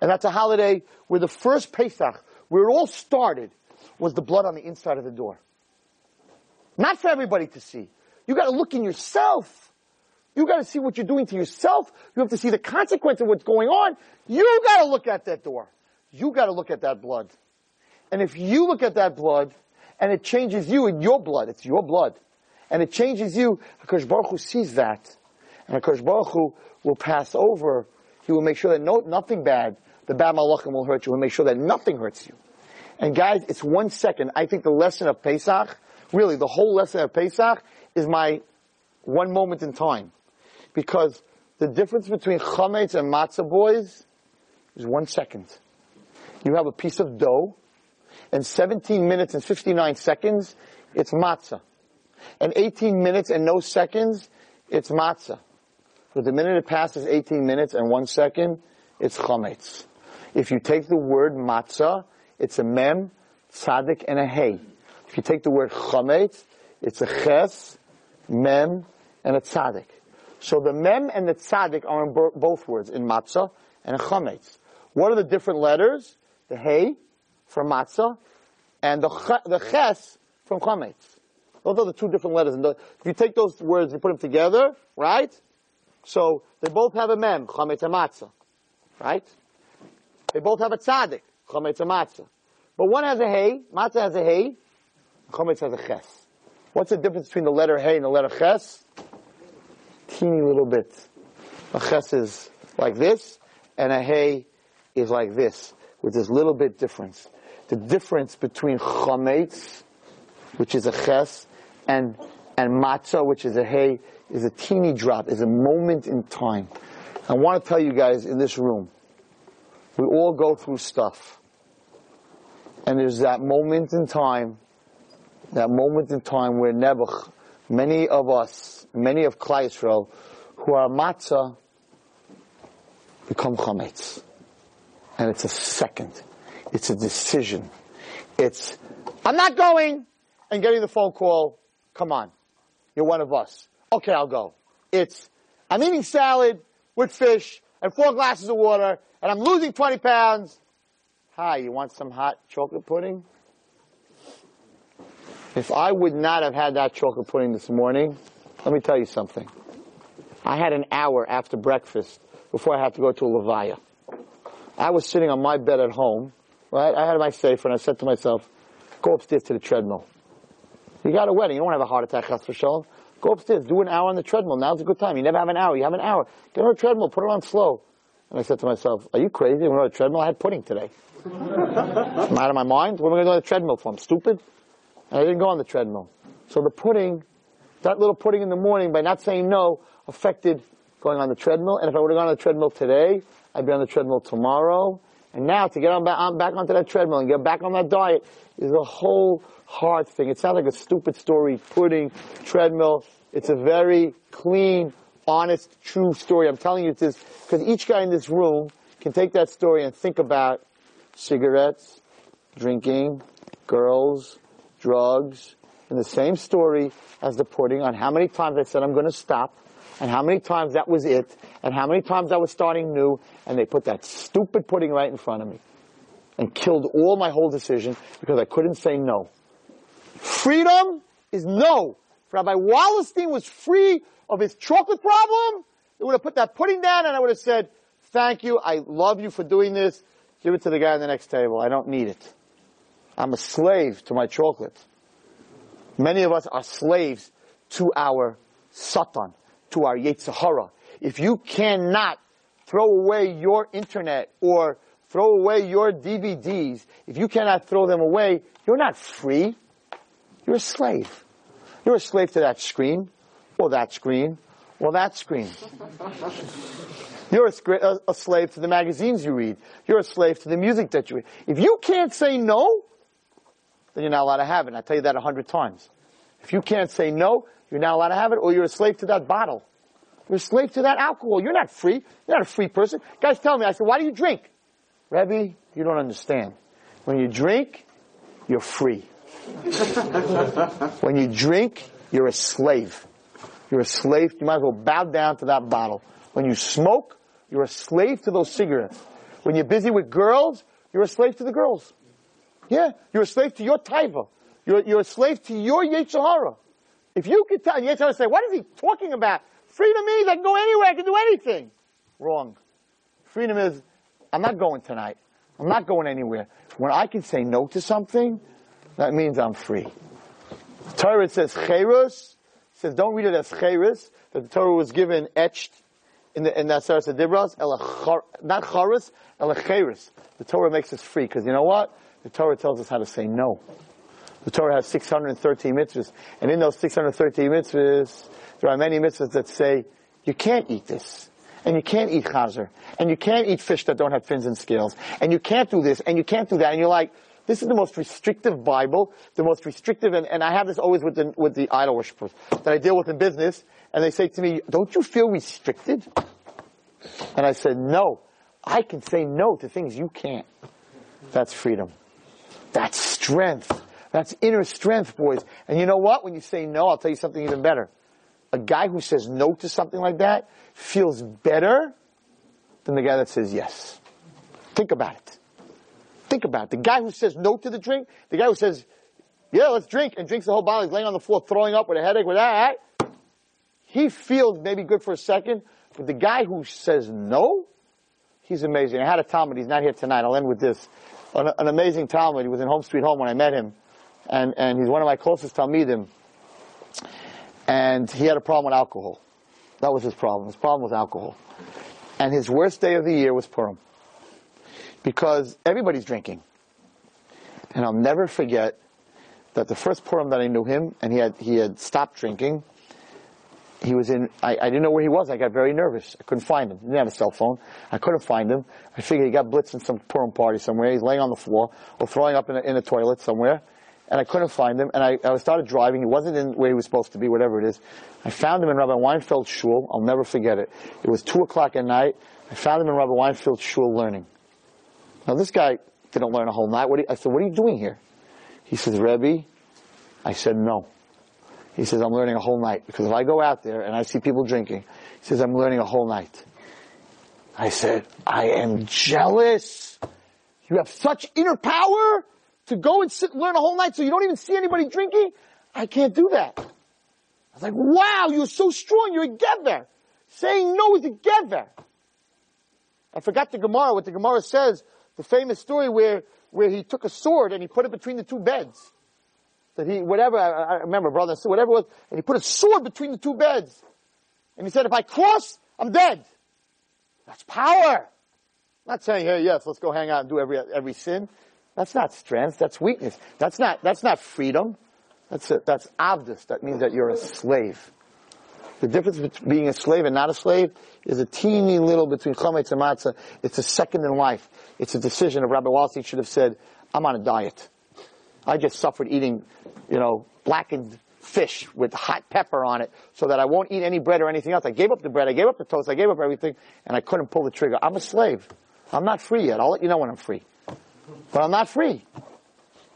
And that's a holiday where the first Pesach, where it all started, was the blood on the inside of the door. Not for everybody to see. You gotta look in yourself. You gotta see what you're doing to yourself. You have to see the consequence of what's going on. You gotta look at that door. You gotta look at that blood. And if you look at that blood, and it changes you in your blood, it's your blood, and it changes you, because Baruch Hu sees that, and HaKadosh Baruch Hu will pass over. He will make sure that no, nothing bad, the bad malachim will hurt you. He'll make sure that nothing hurts you. And guys, it's one second. I think the lesson of Pesach, really the whole lesson of Pesach, is my one moment in time. Because the difference between chametz and matzah boys is one second. You have a piece of dough, and 17 minutes and 59 seconds, it's matzah. And 18 minutes and no seconds, it's matzah. But the minute it passes 18 minutes and one second, it's chametz. If you take the word matzah, it's a mem, tzaddik, and a hey. If you take the word chametz, it's a ches, mem, and a tzaddik. So the mem and the tzaddik are in both words, in matzah and in chametz. What are the different letters? The hey from matzah and the ch- the ches from chametz. Those are the two different letters. And the, if you take those words, you put them together, right? So they both have a mem, chametz and matzah, right? They both have a tzaddik, chametz and matzah. But one has a hey, matzah has a hey, chametz has a ches. What's the difference between the letter hey and the letter ches? Teeny little bit. A ches is like this, and a hey is like this, with this little bit difference. The difference between chametz, which is a ches, and and matzah, which is a hey, is a teeny drop, is a moment in time. I want to tell you guys in this room, we all go through stuff. And there's that moment in time, that moment in time where Nebuch, many of us, many of Klal Yisrael, who are matzah, become chametz. And it's a second. It's a decision. It's, I'm not going, and getting the phone call, come on. You're one of us. Okay, I'll go. It's, I'm eating salad with fish and four glasses of water and I'm losing 20 pounds. Hi, you want some hot chocolate pudding? If I would not have had that chocolate pudding this morning, let me tell you something. I had an hour after breakfast before I had to go to a levaya. I was sitting on my bed at home, right? I had my safe and I said to myself, go upstairs to the treadmill. You got a wedding, you don't have a heart attack, for sure. Go upstairs, do an hour on the treadmill. Now's a good time. You never have an hour. You have an hour. Get on a treadmill, put it on slow. And I said to myself, are you crazy? We're on a treadmill. I had pudding today. I'm out of my mind. What am I going to do on the treadmill for? I'm stupid. And I didn't go on the treadmill. So the pudding, that little pudding in the morning, by not saying no, affected going on the treadmill. And if I would have gone on the treadmill today, I'd be on the treadmill tomorrow. And now to get on back, on back onto that treadmill and get back on that diet is a whole hard thing. It sounds like a stupid story, pudding, treadmill. It's a very clean, honest, true story. I'm telling you this because each guy in this room can take that story and think about cigarettes, drinking, girls, drugs, and the same story as the pudding on how many times I said I'm going to stop and how many times that was it and how many times I was starting new and they put that stupid pudding right in front of me and killed all my whole decision because I couldn't say no. Freedom is no. Rabbi Wallerstein was free of his chocolate problem, they would have put that pudding down and I would have said, thank you. I love you for doing this. Give it to the guy on the next table. I don't need it. I'm a slave to my chocolate. Many of us are slaves to our Satan, to our Yetzer Hara. If you cannot throw away your internet or throw away your DVDs, if you cannot throw them away, you're not free. You're a slave. You're a slave to that screen, or that screen, or that screen. You're a, a, slave to the magazines you read. You're a slave to the music that you read. If you can't say no, then you're not allowed to have it. And I tell you that a hundred times. If you can't say no, you're not allowed to have it, or you're a slave to that bottle. You're a slave to that alcohol. You're not free. You're not a free person. Guys tell me, I said, why do you drink? Rebbe, you don't understand. When you drink, you're free. when you drink, you're a slave. You're a slave. You might as well bow down to that bottle. When you smoke, you're a slave to those cigarettes. When you're busy with girls, you're a slave to the girls. Yeah, you're a slave to your taiva. You're, you're a slave to your Yetzer Hara. If you could tell, Yetzer Hara say, what is he talking about? Freedom means I can go anywhere, I can do anything. Wrong. Freedom is, I'm not going tonight. I'm not going anywhere. When I can say no to something, that means I'm free. The Torah says cherus, says don't read it as cherus, that the Torah was given etched in the in that Sarah Dibras, not charis, elacheris. The Torah makes us free because you know what? The Torah tells us how to say no. The Torah has 613 mitzvahs, and in those 613 mitzvahs, there are many mitzvahs that say you can't eat this, and you can't eat chazer, and you can't eat fish that don't have fins and scales, and you can't do this, and you can't do that, and you're like, this is the most restrictive Bible, the most restrictive, and, and I have this always with the, with the idol worshippers that I deal with in business, and they say to me, don't you feel restricted? And I said, no, I can say no to things you can't. That's freedom. That's strength. That's inner strength, boys. And you know what? When you say no, I'll tell you something even better. A guy who says no to something like that feels better than the guy that says yes. Think about it. Think about it. The guy who says no to the drink, the guy who says, yeah, let's drink, and drinks the whole bottle, he's laying on the floor throwing up with a headache with that, he feels maybe good for a second, but the guy who says no, he's amazing. I had a talmid, he's not here tonight, I'll end with this. An, an amazing talmid, he was in Home Street Home when I met him, and, and he's one of my closest Talmidim, and he had a problem with alcohol. That was his problem. His problem was alcohol. And his worst day of the year was Purim. Because everybody's drinking. And I'll never forget that the first Purim that I knew him, and he had, he had stopped drinking, he was in, I, I, didn't know where he was. I got very nervous. I couldn't find him. He didn't have a cell phone. I couldn't find him. I figured he got blitzed in some Purim party somewhere. He's laying on the floor or throwing up in a, in a toilet somewhere. And I couldn't find him. And I, I started driving. He wasn't in where he was supposed to be, whatever it is. I found him in Rabbi Weinfeld's shul. I'll never forget it. It was two o'clock at night. I found him in Rabbi Weinfeld's shul learning. Now this guy didn't learn a whole night. What I said, what are you doing here? He says, Rebbe. I said, no. He says, I'm learning a whole night. Because if I go out there and I see people drinking, he says, I'm learning a whole night. I said, I am jealous. You have such inner power to go and sit and learn a whole night so you don't even see anybody drinking. I can't do that. I was like, wow, you're so strong. You're together. Saying no is together. I forgot the Gemara, what the Gemara says, the famous story where, where he took a sword and he put it between the two beds that he, whatever, I, I remember brother, whatever it was, and he put a sword between the two beds. And he said, if I cross, I'm dead. That's power. I'm not saying, hey, yes, let's go hang out and do every, every sin. That's not strength, that's weakness. That's not, that's not freedom. That's a, that's avdus. That means that you're a slave. The difference between being a slave and not a slave is a teeny little between chametz and matzah. It's a second in life. It's a decision of Rabbi Wallerstein should have said, I'm on a diet. I just suffered eating, you know, blackened fish with hot pepper on it so that I won't eat any bread or anything else. I gave up the bread, I gave up the toast, I gave up everything, and I couldn't pull the trigger. I'm a slave. I'm not free yet. I'll let you know when I'm free. But I'm not free.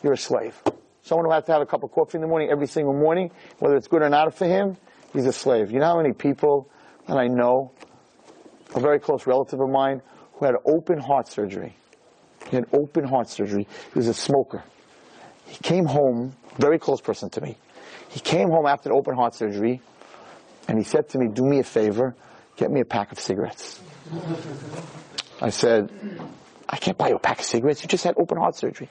You're a slave. Someone who has to have a cup of coffee in the morning every single morning, whether it's good or not for him, he's a slave. You know how many people that I know, a very close relative of mine, who had open heart surgery. He had open heart surgery. He was a smoker. He came home, very close person to me. He came home after the open heart surgery, and he said to me, do me a favor, get me a pack of cigarettes. I said, I can't buy you a pack of cigarettes. You just had open heart surgery.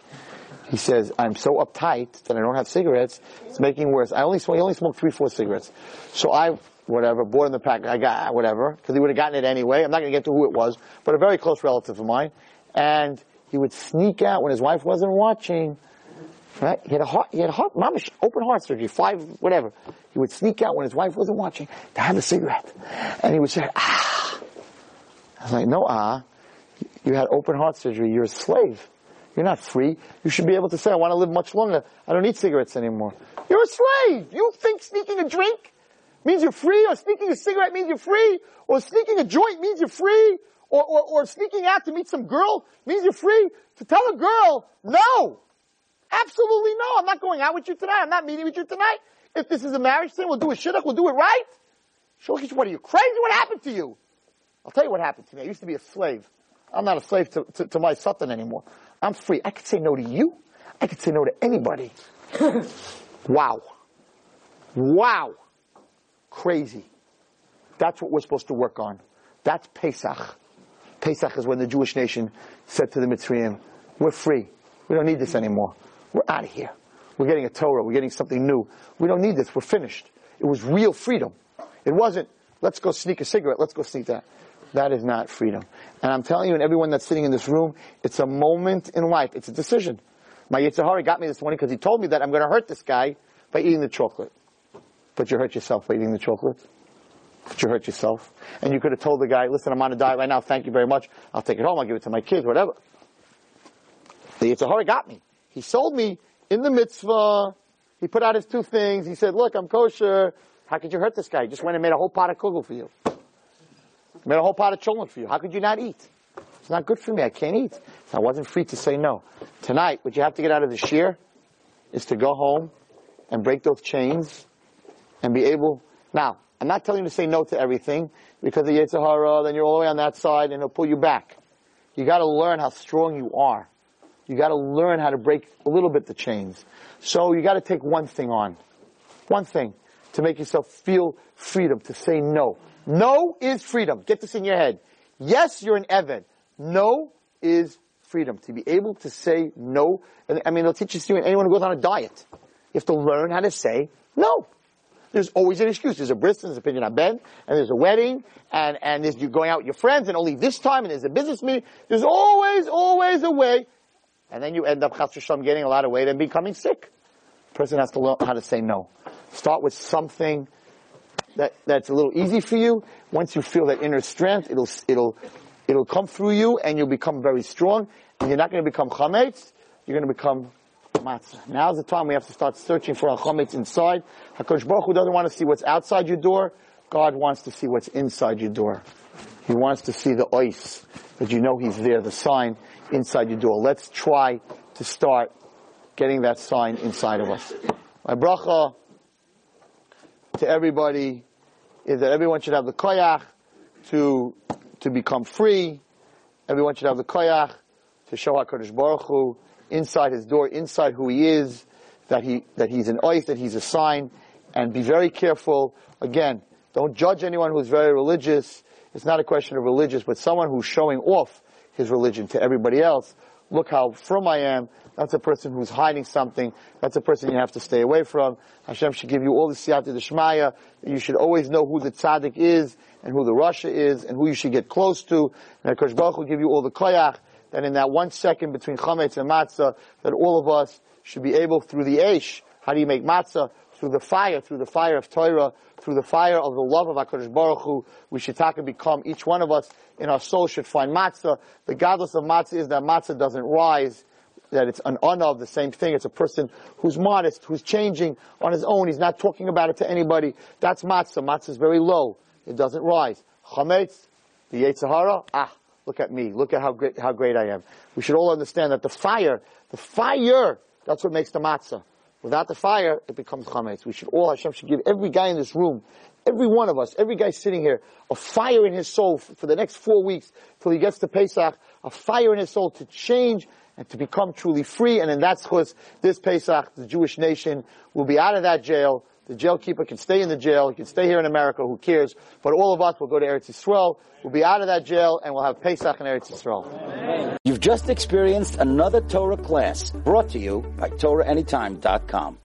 He says, I'm so uptight that I don't have cigarettes. It's making worse. I only smoke, he only smoked three, four cigarettes. So I, whatever, bought him the pack. I got, whatever, because he would have gotten it anyway. I'm not going to get to who it was, but a very close relative of mine. And he would sneak out when his wife wasn't watching. Right? He had a heart, he had a heart, mamish, open heart surgery, five, whatever. He would sneak out when his wife wasn't watching to have a cigarette. And he would say, ah. I was like, no, ah. You had open heart surgery. You're a slave. You're not free. You should be able to say, I want to live much longer. I don't need cigarettes anymore. You're a slave. You think sneaking a drink means you're free, or sneaking a cigarette means you're free, or sneaking a joint means you're free, or, or, or sneaking out to meet some girl means you're free. To tell a girl, no. Absolutely no. I'm not going out with you tonight. I'm not meeting with you tonight. If this is a marriage thing, we'll do a shidduch. We'll do it right. Shulchan, what are you crazy? What happened to you? I'll tell you what happened to me. I used to be a slave. I'm not a slave to, to, to my satan anymore. I'm free. I could say no to you. I could say no to anybody. wow. Wow. Crazy. That's what we're supposed to work on. That's Pesach. Pesach is when the Jewish nation said to the Mitzrayim, we're free. We don't need this anymore. We're out of here. We're getting a Torah. We're getting something new. We don't need this. We're finished. It was real freedom. It wasn't, let's go sneak a cigarette. Let's go sneak that. That is not freedom. And I'm telling you, and everyone that's sitting in this room, it's a moment in life. It's a decision. My Yetzer Hara got me this morning because he told me that I'm going to hurt this guy by eating the chocolate. But you hurt yourself by eating the chocolate. But you hurt yourself. And you could have told the guy, listen, I'm on a diet right now. Thank you very much. I'll take it home. I'll give it to my kids, whatever. The Yetzer Hara got me. He sold me in the mitzvah. He put out his two things. He said, look, I'm kosher. How could you hurt this guy? He just went and made a whole pot of kugel for you. Made a whole pot of cholent for you. How could you not eat? It's not good for me. I can't eat. So I wasn't free to say no. Tonight, what you have to get out of the shiur is to go home and break those chains and be able. Now, I'm not telling you to say no to everything because of Yetzer Hara, then you're all the way on that side and it'll pull you back. You gotta learn how strong you are. You gotta learn how to break a little bit the chains. So you gotta take one thing on. One thing to make yourself feel freedom to say no. No is freedom. Get this in your head. Yes, you're an Eved. No is freedom. To be able to say no. I mean, they'll teach you anyone who goes on a diet. You have to learn how to say no. There's always an excuse. There's a bris, there's a pidyon ben, and there's a wedding, and, and there's you going out with your friends, and only this time, and there's a business meeting. There's always, always a way. And then you end up, getting a lot of weight and becoming sick. Person has to learn how to say no. Start with something that, that's a little easy for you. Once you feel that inner strength, it'll, it'll, it'll come through you and you'll become very strong. And you're not going to become chametz, you're going to become matzah. Now's the time we have to start searching for our chametz inside. HaKadosh Baruch Hu doesn't want to see what's outside your door. God wants to see what's inside your door. He wants to see the ice, that you know He's there, the sign inside your door. Let's try to start getting that sign inside of us. My bracha to everybody is that everyone should have the koyach to, to become free. Everyone should have the koyach to show HaKadosh Baruch Hu inside his door, inside who he is, that he, that he's an oath, that he's a sign, and be very careful. Again, don't judge anyone who's very religious. It's not a question of religious, but someone who's showing off his religion to everybody else. Look how firm I am. That's a person who's hiding something. That's a person you have to stay away from. Hashem should give you all the siyata d'shmaya. You should always know who the tzaddik is and who the rasha is and who you should get close to. And Hakadosh Baruch will give you all the koyach that in that one second between chametz and matzah that all of us should be able through the aish. How do you make matzah? Through the fire, through the fire of Torah, through the fire of the love of HaKadosh Baruch Hu, we should talk and become, each one of us in our soul should find matzah. The gadlus of matzah is that matzah doesn't rise that it's an honor of the same thing. It's a person who's modest, who's changing on his own. He's not talking about it to anybody. That's matzah. Matzah is very low. It doesn't rise. Chametz, the Yetzer Hara, ah, look at me. Look at how great, how great I am. We should all understand that the fire, the fire, that's what makes the matzah. Without the fire, it becomes chametz. We should all, Hashem should give every guy in this room, every one of us, every guy sitting here, a fire in his soul for the next four weeks till he gets to Pesach, a fire in his soul to change and to become truly free. And in that cause, this Pesach, the Jewish nation will be out of that jail The jail keeper can stay in the jail. He can stay here in America. Who cares? But all of us will go to Eretz Yisrael. We'll be out of that jail and we'll have Pesach in Eretz Yisrael. You've just experienced another Torah class brought to you by TorahAnytime.com.